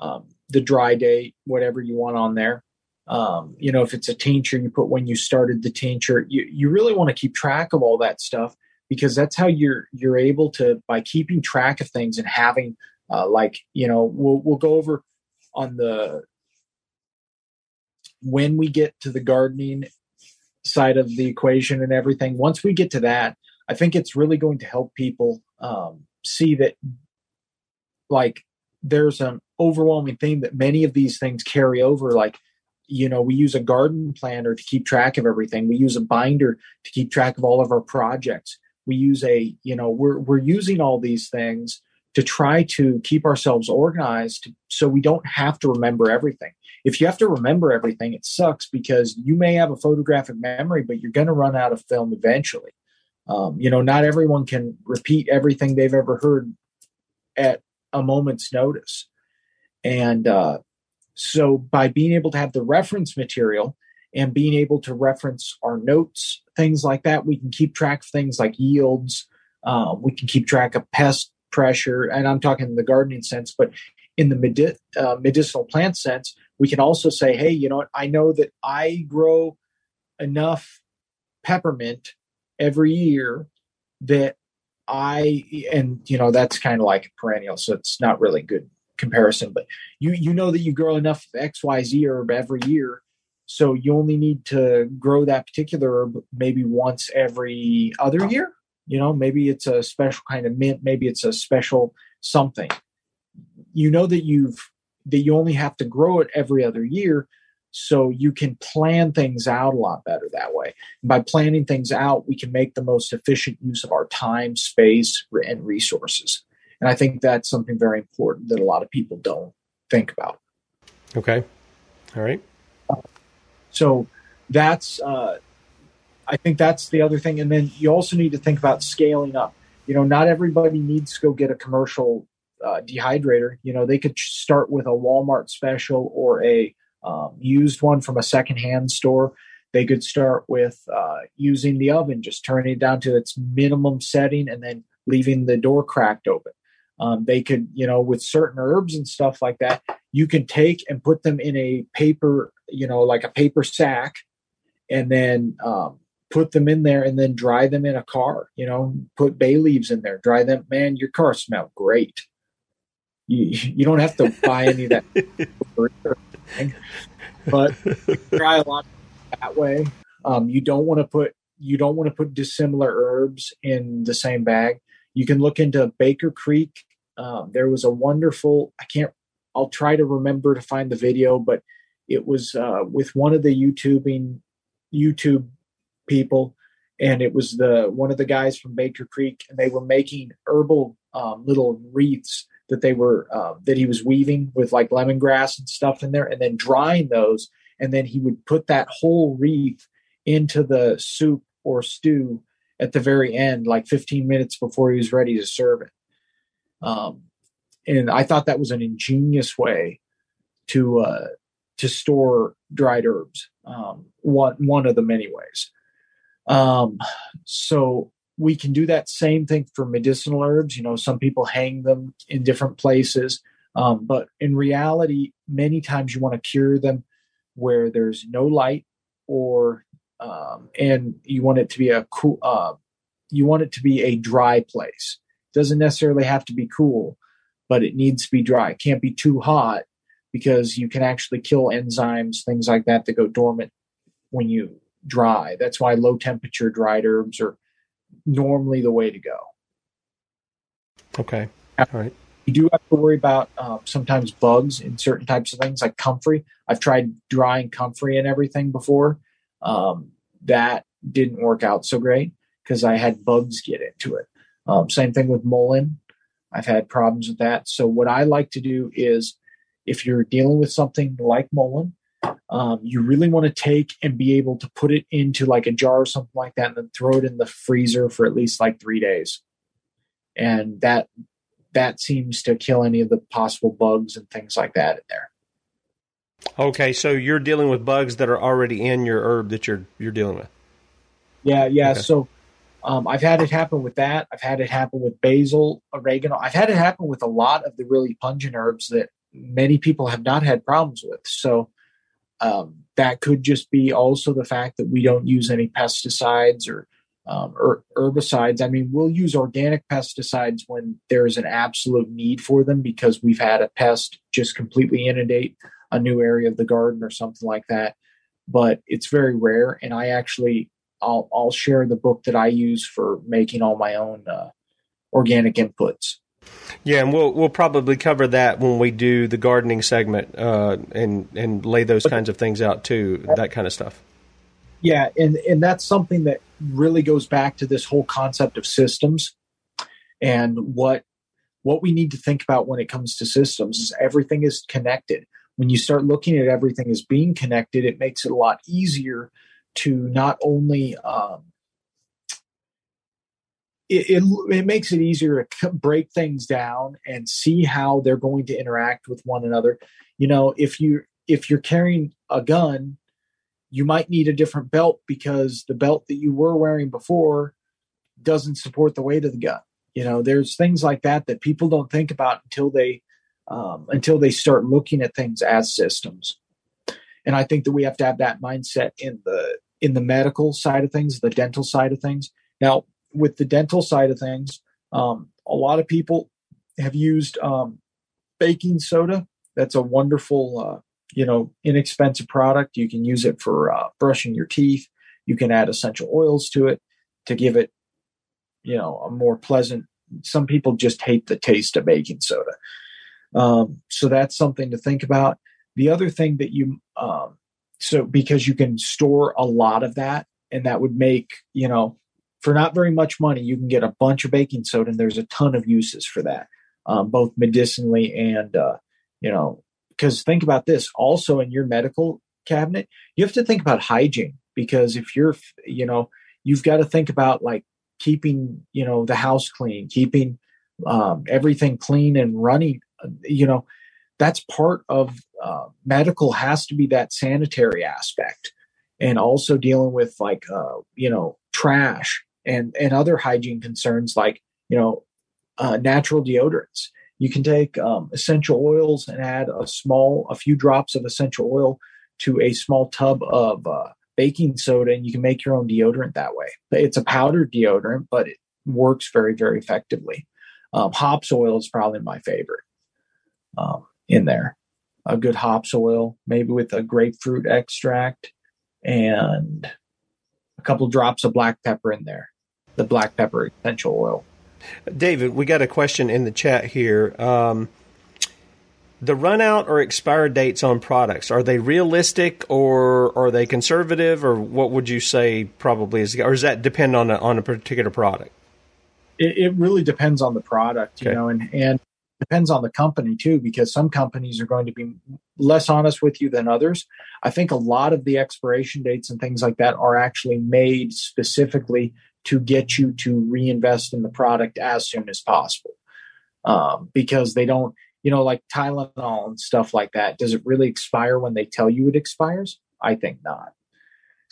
um, the dry date whatever you want on there. Um, you know if it's a tincture you put when you started the tincture. You, you really want to keep track of all that stuff because that's how you're you're able to by keeping track of things and having uh, like you know we'll we'll go over on the when we get to the gardening side of the equation and everything once we get to that i think it's really going to help people um, see that like there's an overwhelming theme that many of these things carry over. Like you know we use a garden planner to keep track of everything. We use a binder to keep track of all of our projects. We use a you know we're we're using all these things to try to keep ourselves organized so we don't have to remember everything. If you have to remember everything it sucks because you may have a photographic memory but you're going to run out of film eventually. Um, you know not everyone can repeat everything they've ever heard at a moment's notice. And uh, so by being able to have the reference material and being able to reference our notes, things like that, we can keep track of things like yields. Um, we can keep track of pest pressure, and I'm talking in the gardening sense, but in the medi- uh, medicinal plant sense, we can also say, hey, you know what? I know that I grow enough peppermint every year that I and you know that's kind of like a perennial, so it's not really good comparison. But you you know that you grow enough X Y Z herb every year so you only need to grow that particular herb maybe once every other year. You know, maybe it's a special kind of mint, maybe it's a special something. You know that you've that you only have to grow it every other year so you can plan things out a lot better that way. And by planning things out, we can make the most efficient use of our time, space, and resources. And I think that's something very important that a lot of people don't think about. Okay. All right. So that's uh, I think that's the other thing. And then you also need to think about scaling up. You know, not everybody needs to go get a commercial uh, dehydrator. You know, they could start with a Walmart special or a um, used one from a secondhand store. They could start with uh, using the oven, just turning it down to its minimum setting and then leaving the door cracked open. Um, they could, you know, with certain herbs and stuff like that, you can take and put them in a paper, you know, like a paper sack, and then um, put them in there and then dry them in a car. You know, put bay leaves in there, dry them. Man, your car smell great. You you don't have to buy any of that. but dry a lot that way. Um, you don't want to put you don't want to put dissimilar herbs in the same bag. You can look into Baker Creek. Um, there was a wonderful. I can't. I'll try to remember to find the video, but it was uh, with one of the YouTubing YouTube people, and it was the one of the guys from Baker Creek, and they were making herbal um, little wreaths that they were uh, that he was weaving with like lemongrass and stuff in there, and then drying those, and then he would put that whole wreath into the soup or stew at the very end, like 15 minutes before he was ready to serve it. Um, and I thought that was an ingenious way to uh, to store dried herbs. Um, one one of the many ways. Um, so we can do that same thing for medicinal herbs. You know, some people hang them in different places, um, but in reality, many times you want to cure them where there's no light or um, and you want it to be a cool. Uh, you want it to be a dry place. It doesn't necessarily have to be cool, but it needs to be dry. It can't be too hot because you can actually kill enzymes, things like that, that go dormant when you dry. That's why low temperature dried herbs are normally the way to go. Okay. All right. You do have to worry about um, sometimes bugs in certain types of things like comfrey. I've tried drying comfrey and everything before. Um, that didn't work out so great because I had bugs get into it. Um, same thing with mullein. I've had problems with that. So what I like to do is if you're dealing with something like mullein, um, you really want to take and be able to put it into like a jar or something like that and then throw it in the freezer for at least like three days and that that seems to kill any of the possible bugs and things like that in there okay so you're dealing with bugs that are already in your herb that you're you're dealing with yeah yeah okay. so um, I've had it happen with that. I've had it happen with basil, oregano. I've had it happen with a lot of the really pungent herbs that many people have not had problems with. So um, that could just be also the fact that we don't use any pesticides or, um, or herbicides. I mean, we'll use organic pesticides when there's an absolute need for them because we've had a pest just completely inundate a new area of the garden or something like that. But it's very rare, and I actually I'll I'll share the book that I use for making all my own uh, organic inputs. Yeah, and we'll we'll probably cover that when we do the gardening segment uh, and and lay those kinds of things out too, that kind of stuff. Yeah, and and that's something that really goes back to this whole concept of systems and what what we need to think about when it comes to systems is everything is connected. When you start looking at everything as being connected, it makes it a lot easier to not only um, it, it, it, makes it easier to break things down and see how they're going to interact with one another. You know if you if you're carrying a gun you might need a different belt because the belt that you were wearing before doesn't support the weight of the gun. You know there's things like that that people don't think about until they um, until they start looking at things as systems. And i think that we have to have that mindset in the in the medical side of things the dental side of things. Now with the dental side of things, um, a lot of people have used um, baking soda. That's a wonderful, uh, you know, inexpensive product. You can use it for uh, brushing your teeth. You can add essential oils to it to give it, you know, a more pleasant. Some people just hate the taste of baking soda. Um, so that's something to think about. The other thing that you, um, so because you can store a lot of that, and that would make, you know, for not very much money, you can get a bunch of baking soda, and there's a ton of uses for that, um, both medicinally and uh, you know. Because think about this, also in your medical cabinet, you have to think about hygiene because if you're, you know, you've got to think about like keeping, you know, the house clean, keeping um, everything clean and running. You know, that's part of uh, medical has to be that sanitary aspect and also dealing with like uh, you know trash and and other hygiene concerns like you know uh, natural deodorants. You can take um, essential oils and add a small, a few drops of essential oil to a small tub of uh, baking soda, and you can make your own deodorant that way. It's a powdered deodorant, but it works very, very effectively. Um, hops oil is probably my favorite um, in there. a good hops oil, maybe with a grapefruit extract and a couple drops of black pepper in there, the black pepper essential oil. David, we got a question in the chat here. Um, the run out or expire dates on products are they realistic or are they conservative or what would you say probably is or does that depend on a, on a particular product it, it really depends on the product you okay. know and and depends on the company too because some companies are going to be less honest with you than others i think a lot of the expiration dates and things like that are actually made specifically to get you to reinvest in the product as soon as possible um, because they don't you know, like Tylenol and stuff like that, does it really expire when they tell you it expires? I think not.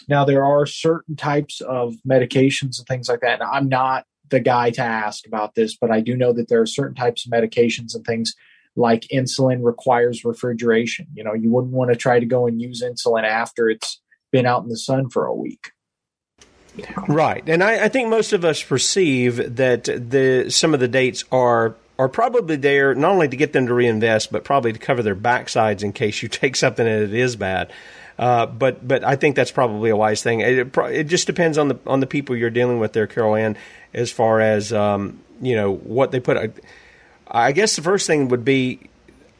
Now, there are certain types of medications and things like that. And I'm not the guy to ask about this, but I do know that there are certain types of medications and things like insulin requires refrigeration. You know, you wouldn't want to try to go and use insulin after it's been out in the sun for a week. Right, and I, I, think most of us perceive that the some of the dates are are probably there not only to get them to reinvest, but probably to cover their backsides in case you take something and it is bad. Uh, but but I think that's probably a wise thing. It, it, just depends on the on the people you're dealing with there, Carol Ann, as far as um, you know what they put. I guess the first thing would be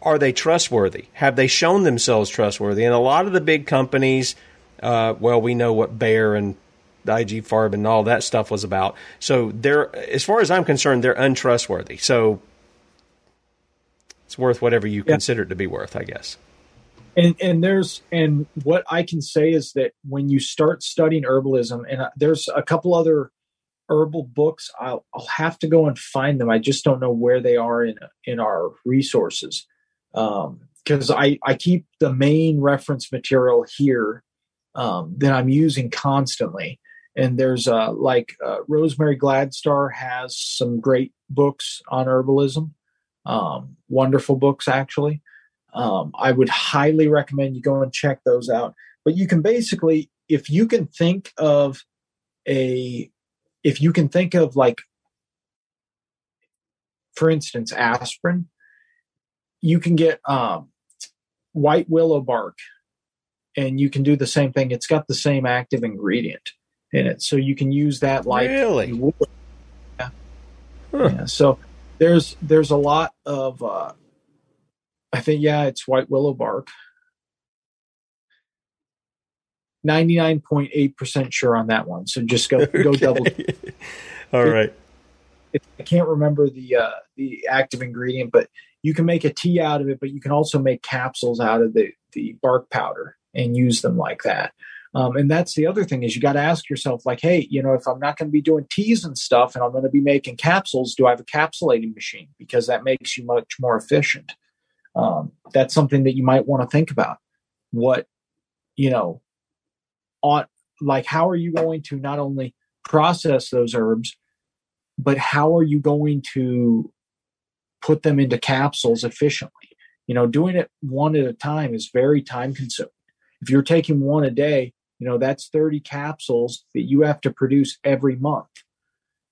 are they trustworthy? Have they shown themselves trustworthy? And a lot of the big companies, uh, well, we know what Bayer and IG Farb and all that stuff was about. So they're, as far as I'm concerned, they're untrustworthy. So it's worth whatever you yeah. consider it to be worth, I guess. And and there's and what I can say is that when you start studying herbalism, and uh, there's a couple other herbal books, I'll, I'll have to go and find them. I just don't know where they are in in our resources because um, I I keep the main reference material here um, that I'm using constantly. And there's uh, like uh, Rosemary Gladstar has some great books on herbalism um, wonderful books actually. Um, I would highly recommend you go and check those out. But you can basically, if you can think of a, if you can think of like, for instance, aspirin, you can get um, white willow bark, and you can do the same thing. It's got the same active ingredient in it, so you can use that like really. Yeah. Huh. yeah. So there's there's a lot of uh, I think yeah, it's white willow bark. Ninety nine point eight percent sure on that one. So just go okay. go double. All right. It, I can't remember the uh, the active ingredient, but you can make a tea out of it. But you can also make capsules out of the the bark powder and use them like that. Um, and that's the other thing is you got to ask yourself, like, hey, you know, if I'm not going to be doing teas and stuff, and I'm going to be making capsules, do I have a capsulating machine? Because that makes you much more efficient. Um, that's something that you might want to think about. What, you know, on like, how are you going to not only process those herbs, but how are you going to put them into capsules efficiently? You know, doing it one at a time is very time consuming. If you're taking one a day, you know that's 30 capsules that you have to produce every month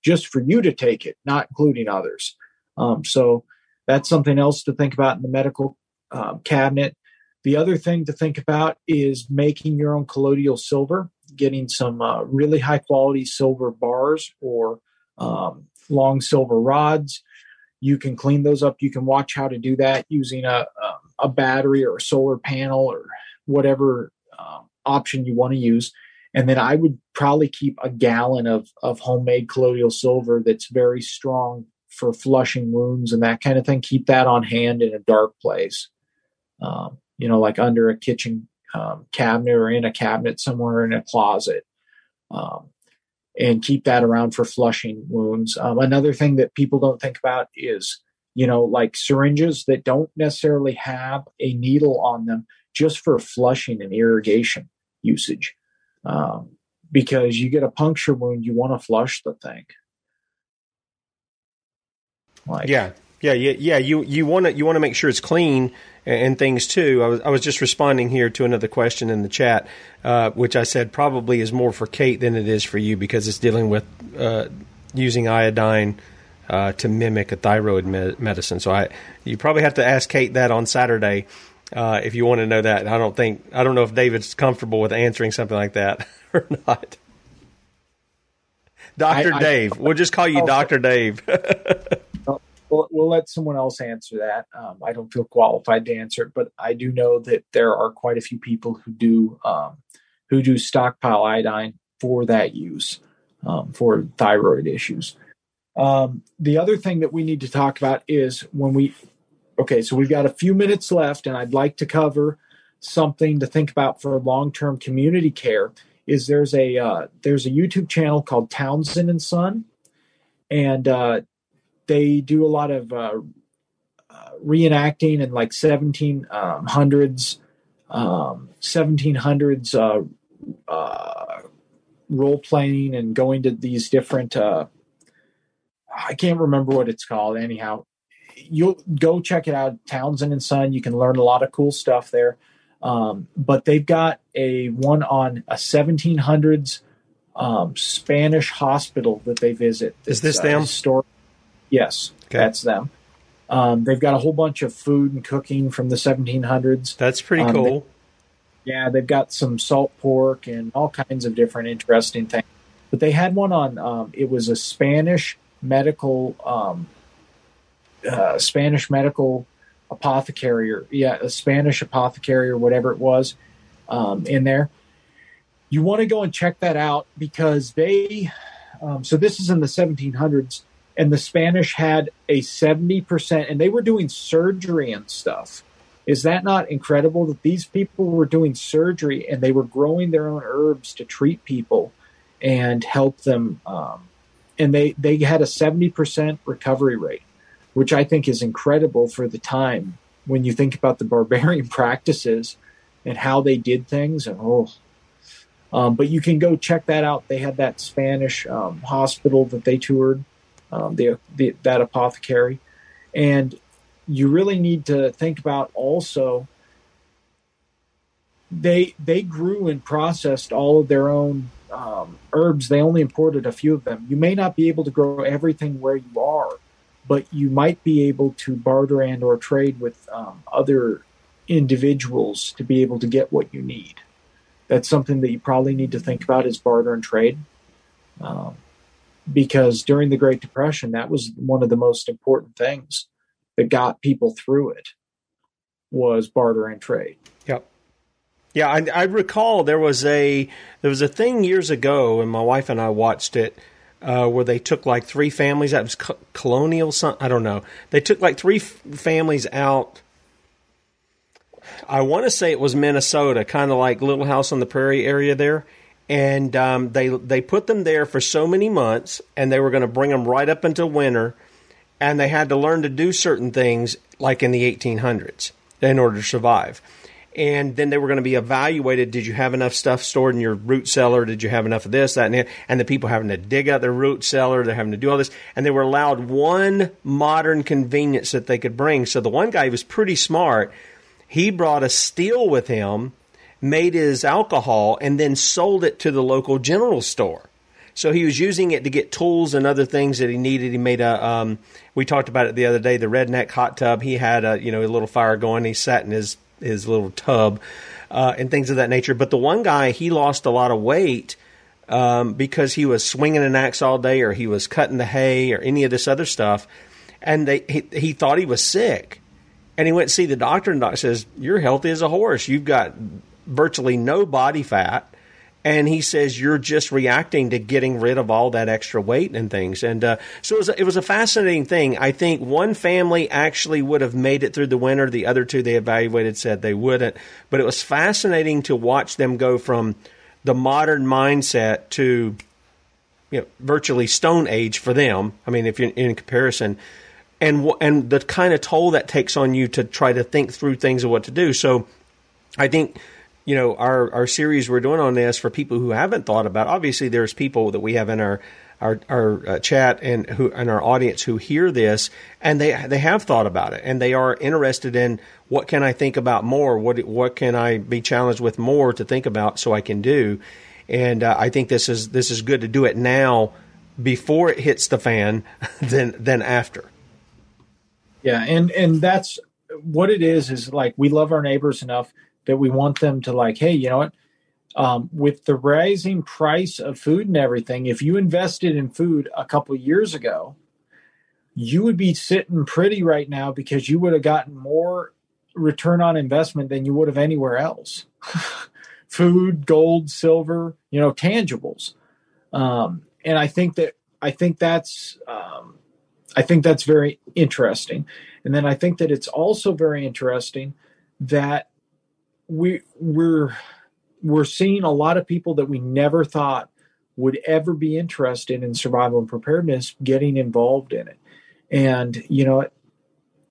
just for you to take it not including others. Um, so that's something else to think about in the medical um, cabinet. The other thing to think about is making your own colloidal silver getting some uh, really high quality silver bars or um, long silver rods. You can clean those up. You can watch how to do that using a, a, a battery or a solar panel or whatever um, option you want to use. And then I would probably keep a gallon of, of homemade colloidal silver that's very strong for flushing wounds and that kind of thing. Keep that on hand in a dark place, um, you know, like under a kitchen um, cabinet or in a cabinet somewhere in a closet. Um, and keep that around for flushing wounds. Um, another thing that people don't think about is, you know, like syringes that don't necessarily have a needle on them just for flushing and irrigation usage. Um, because you get a puncture wound, you want to flush the thing. Like, yeah, yeah, yeah, yeah. You you want to you want to make sure it's clean and, and, things too. I was I was just responding here to another question in the chat, uh, which I said probably is more for Kate than it is for you because it's dealing with uh, using iodine. Uh, to mimic a thyroid me- medicine, so I you probably have to ask Kate that on Saturday Uh, if you want to know that, I don't think I don't know if David's comfortable with answering something like that or not. Doctor Dave, we'll just call you Doctor Dave. we'll, we'll let someone else answer that. Um, I don't feel qualified to answer it, but I do know that there are quite a few people who do um, who do stockpile iodine for that use um, for thyroid issues. Um, the other thing that we need to talk about is when we okay, so we've got a few minutes left, and I'd like to cover something to think about for long term community care. Is there's a uh, there's a YouTube channel called Townsend and Son, and uh, they do a lot of uh, uh reenacting and like 1700s, um, 1700s um, uh, uh, role playing and going to these different. I can't remember what it's called. Anyhow, you'll go check it out. Townsend and Son. You can learn a lot of cool stuff there. Um, but they've got a one on a 1700s um, Spanish hospital that they visit. Is this them? Store. Yes, okay. that's them. Um, they've got a whole bunch of food and cooking from the 1700s. That's pretty um, cool. They, yeah, they've got some salt pork and all kinds of different interesting things. But they had one on. Um, it was a Spanish medical, um, uh, Spanish medical apothecary, or yeah, a Spanish apothecary or whatever it was um, in there. You want to go and check that out because they. Um, so this is in the 1700s and the Spanish had a 70%, and they were doing surgery and stuff. Is that not incredible that these people were doing surgery and they were growing their own herbs to treat people and help them? Um, and they, they had a 70% recovery rate, which I think is incredible for the time when you think about the barbarian practices and how they did things. And oh, um, but you can go check that out. They had that Spanish um, hospital that they toured um, the, the, that apothecary. And you really need to think about also they they grew and processed all of their own um, herbs. They only imported a few of them. You may not be able to grow everything where you are, but you might be able to barter and or trade with um, other individuals to be able to get what you need. That's something that you probably need to think about is barter and trade. Um, because during the Great Depression, that was one of the most important things that got people through it was barter and trade. Yep. Yeah, I, I recall there was a there was a thing years ago, and my wife and I watched it. Uh, where they took like three families. That was co- colonial. I don't know. They took like three f- families out. I want to say it was Minnesota, kind of like Little House on the Prairie area there and um, they they put them there for so many months, and they were going to bring them right up until winter, and they had to learn to do certain things like in the 1800s in order to survive. And then they were going to be evaluated. Did you have enough stuff stored in your root cellar? Did you have enough of this, that, and? And the people having to dig out their root cellar, they're having to do all this. And they were allowed one modern convenience that they could bring. So the one guy was pretty smart. He brought a steel with him made his alcohol and then sold it to the local general store. So he was using it to get tools and other things that he needed. He made a. Um, we talked about it the other day. The redneck hot tub. He had a you know a little fire going. He sat in his his little tub uh, and things of that nature. But the one guy he lost a lot of weight um, because he was swinging an axe all day, or he was cutting the hay, or any of this other stuff. And they he, he thought he was sick, and he went to see the doctor. And the doctor says, "You're healthy as a horse. You've got virtually no body fat. And he says you're just reacting to getting rid of all that extra weight and things. And uh, so it was, a, it was a fascinating thing. I think one family actually would have made it through the winter. The other two they evaluated said they wouldn't. But it was fascinating to watch them go from the modern mindset to you know, virtually stone age for them. I mean, if you're in comparison, and and the kind of toll that takes on you to try to think through things and what to do. So, I think you know our our series we're doing on this for people who haven't thought about. Obviously, there's people that we have in our our, our uh, chat and who and our audience who hear this and they they have thought about it and they are interested in what can I think about more what what can I be challenged with more to think about so I can do and uh, I think this is this is good to do it now before it hits the fan than than after yeah and and that's what it is is like we love our neighbors enough that we want them to like, hey, you know what? Um, with the rising price of food and everything, if you invested in food a couple years ago, you would be sitting pretty right now because you would have gotten more return on investment than you would have anywhere else. food, gold, silver, you know, tangibles. Um, and I think that I think that's um, I think that's very interesting. And then I think that it's also very interesting that we we're we're seeing a lot of people that we never thought would ever be interested in survival and preparedness getting involved in it. And you know,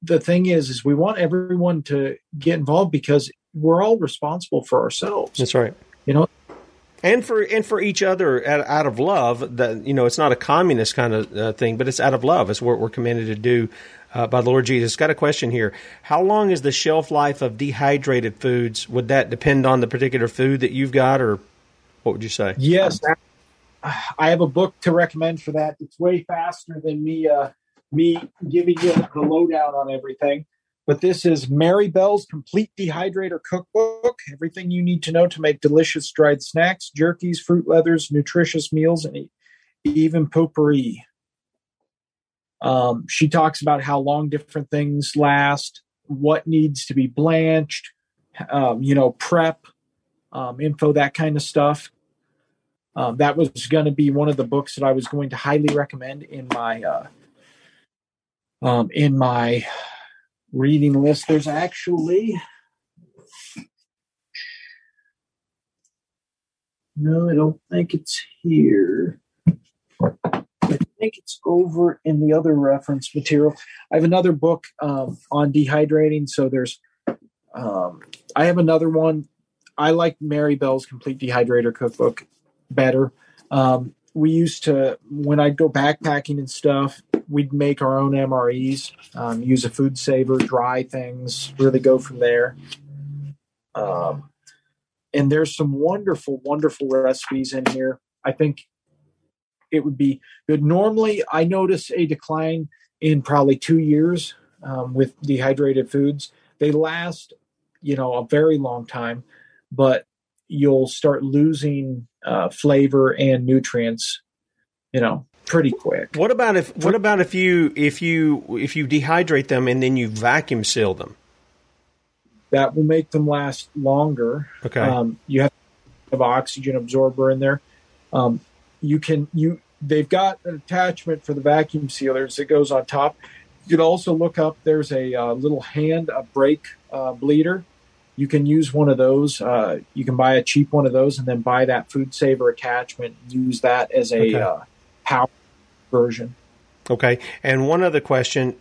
the thing is is we want everyone to get involved because we're all responsible for ourselves. That's right. You know, and for and for each other out, out of love. That you know, it's not a communist kind of uh, thing, but it's out of love. It's what we're commanded to do uh, by the Lord Jesus. Got a question here. How long is the shelf life of dehydrated foods? Would that depend on the particular food that you've got, or what would you say? Yes, I have a book to recommend for that. It's way faster than me uh, me giving you the lowdown on everything. But this is Mary Bell's Complete Dehydrator Cookbook. Everything you need to know to make delicious dried snacks, jerkies, fruit leathers, nutritious meals, and even potpourri. Um, she talks about how long different things last, what needs to be blanched, um, you know, prep, um, info, that kind of stuff. Um, that was going to be one of the books that I was going to highly recommend in my uh, um, in my reading list. There's actually no, I don't think it's here. I think it's over in the other reference material. I have another book um, on dehydrating. So there's, um, I have another one. I like Mary Bell's Complete Dehydrator Cookbook better. Um, we used to, when I'd go backpacking and stuff, we'd make our own MREs, um, use a food saver, dry things, really go from there. Um, and there's some wonderful, wonderful recipes in here. I think it would be good. Normally, I notice a decline in probably two years um, with dehydrated foods. They last, you know, a very long time, but you'll start losing uh, flavor and nutrients, you know, pretty quick. What about if? What about if you if you if you dehydrate them and then you vacuum seal them? That will make them last longer. Okay. Um, you have have oxygen absorber in there. Um, you can you they've got an attachment for the vacuum sealers that goes on top. You can also look up. There's a uh, little hand a brake uh, bleeder. You can use one of those. Uh, you can buy a cheap one of those and then buy that food saver attachment. Use that as a Okay. uh, power version. Okay. And one other question.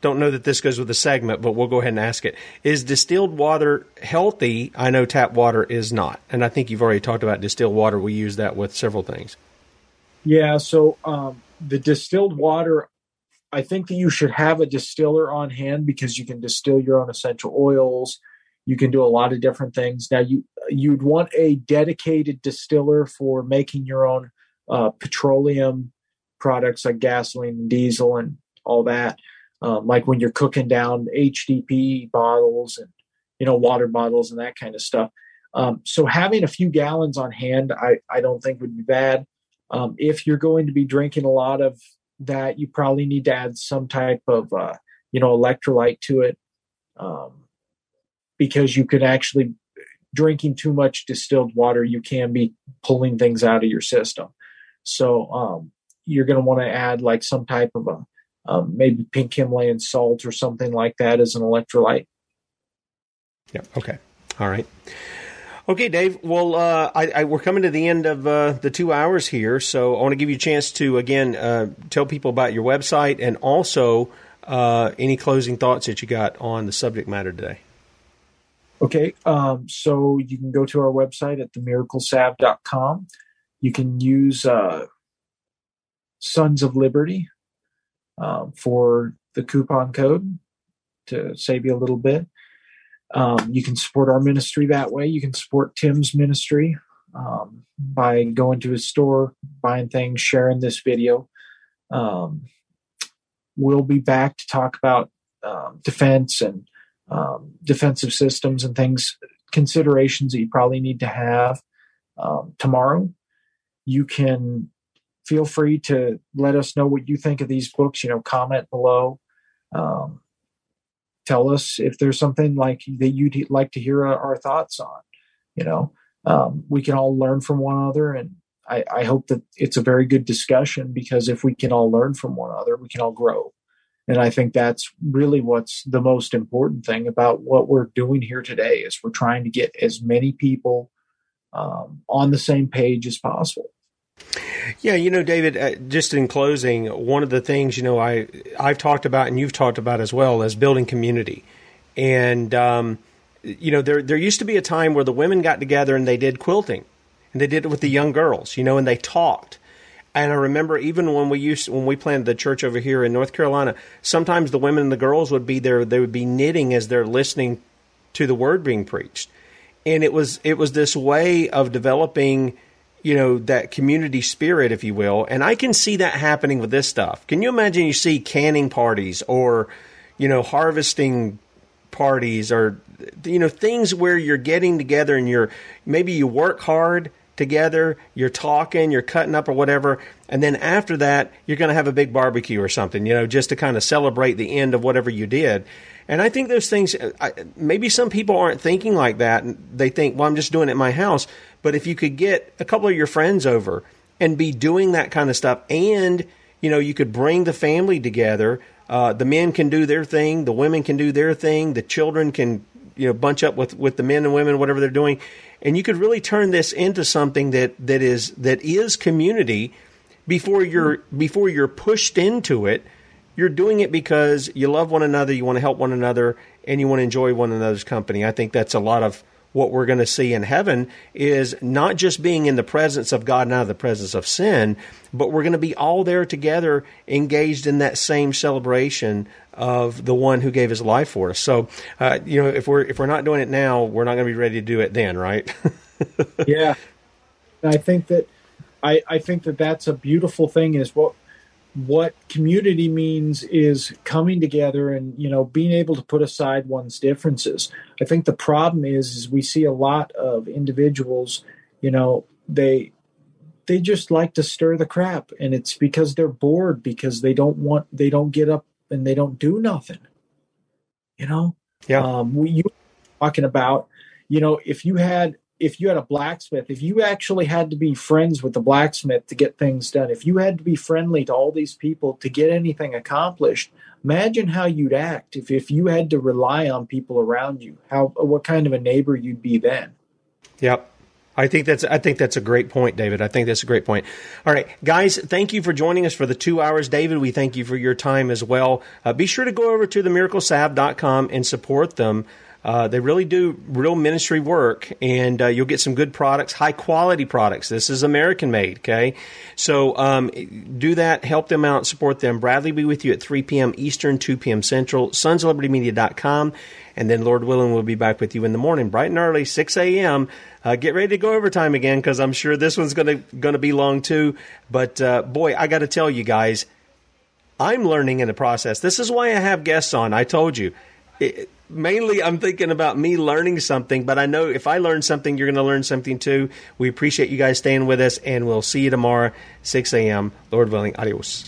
Don't know that this goes with the segment, but we'll go ahead and ask it. Is distilled water healthy? I know tap water is not. And I think you've already talked about distilled water. We use that with several things. Yeah, so um, the distilled water, I think that you should have a distiller on hand because you can distill your own essential oils. You can do a lot of different things. Now, you you'd want a dedicated distiller for making your own uh, petroleum products like gasoline and diesel and all that. Um, like when you're cooking down HDP bottles and you know water bottles and that kind of stuff. Um, so having a few gallons on hand, I, I don't think would be bad. Um, if you're going to be drinking a lot of that, you probably need to add some type of uh, you know electrolyte to it, um, because you could actually drinking too much distilled water, you can be pulling things out of your system. So um, you're going to want to add like some type of a um, maybe pink Himalayan salt or something like that as an electrolyte. Yeah. Okay. All right. Okay, Dave. Well, uh, I, I, we're coming to the end of uh, the two hours here, so I want to give you a chance to again uh, tell people about your website and also uh, any closing thoughts that you got on the subject matter today. Okay, um, so you can go to our website at themiraclesalve.com. You can use uh, Sons of Liberty um, for the coupon code to save you a little bit. Um, you can support our ministry that way. You can support Tim's ministry um, by going to his store, buying things, sharing this video. Um, we'll be back to talk about um, defense and um, defensive systems and things, considerations that you probably need to have tomorrow. You can feel free to let us know what you think of these books. You know, comment below. Um, tell us if there's something like that you'd like to hear our thoughts on. You know, um, we can all learn from one another, and I, I hope that it's a very good discussion because if we can all learn from one another, we can all grow. And I think that's really what's the most important thing about what we're doing here today is we're trying to get as many people um, on the same page as possible. Yeah, you know, David. Uh, just in closing, one of the things you know I I've talked about and you've talked about as well is building community, and um, you know there there used to be a time where the women got together and they did quilting, and they did it with the young girls, you know, and they talked. And I remember even when we used when we planted the church over here in North Carolina, sometimes the women and the girls would be there. They would be knitting as they're listening to the word being preached, and it was it was this way of developing you know, that community spirit, if you will. And I can see that happening with this stuff. Can you imagine you see canning parties or, you know, harvesting parties or, you know, things where you're getting together and you're maybe you work hard together, you're talking, you're cutting up or whatever, and then after that, you're going to have a big barbecue or something, you know, just to kind of celebrate the end of whatever you did. And I think those things, maybe some people aren't thinking like that. They think, well, I'm just doing it at my house. But if you could get a couple of your friends over and be doing that kind of stuff, and, you know, you could bring the family together, uh, the men can do their thing, the women can do their thing, the children can, you know, bunch up with, with the men and women, whatever they're doing. And you could really turn this into something that, that is, that is community before you're, before you're pushed into it you're doing it because you love one another, you want to help one another, and you want to enjoy one another's company. I think that's a lot of what we're going to see in heaven is not just being in the presence of God and out of the presence of sin, but we're going to be all there together, engaged in that same celebration of the one who gave his life for us. So, uh, you know, if we're if we're not doing it now, we're not going to be ready to do it then, right? yeah, I think that I I think that that's a beautiful thing. Is what what community means is coming together and you know being able to put aside one's differences. I think the problem is is we see a lot of individuals you know they they just like to stir the crap and it's because they're bored because they don't want they don't get up and they don't do nothing. You know? Yeah. Um we, you talking about you know if you had if you had a blacksmith, if you actually had to be friends with the blacksmith to get things done, if you had to be friendly to all these people to get anything accomplished, imagine how you'd act if, if you had to rely on people around you. How what kind of a neighbor you'd be then. Yep. I think that's I think that's a great point, David. I think that's a great point. All right, guys, thank you for joining us for the two hours. David, we thank you for your time as well. Uh, be sure to go over to themiraclesalve.com and support them. Uh, they really do real ministry work, and uh, you'll get some good products, high quality products. This is American made, okay? So um, do that, help them out, support them. Bradley will be with you at 3 p.m. Eastern, 2 p.m. Central, sonsoflibertymedia.com, and then Lord willing, we'll be back with you in the morning, bright and early, 6 a.m. Uh, get ready to go overtime again because I'm sure this one's going to going to be long too. But uh, boy, I got to tell you guys, I'm learning in the process. This is why I have guests on. I told you. It, mainly I'm thinking about me learning something, but I know if I learn something, you're going to learn something too. We appreciate you guys staying with us, and we'll see you tomorrow, 6 a.m. Lord willing. Adios.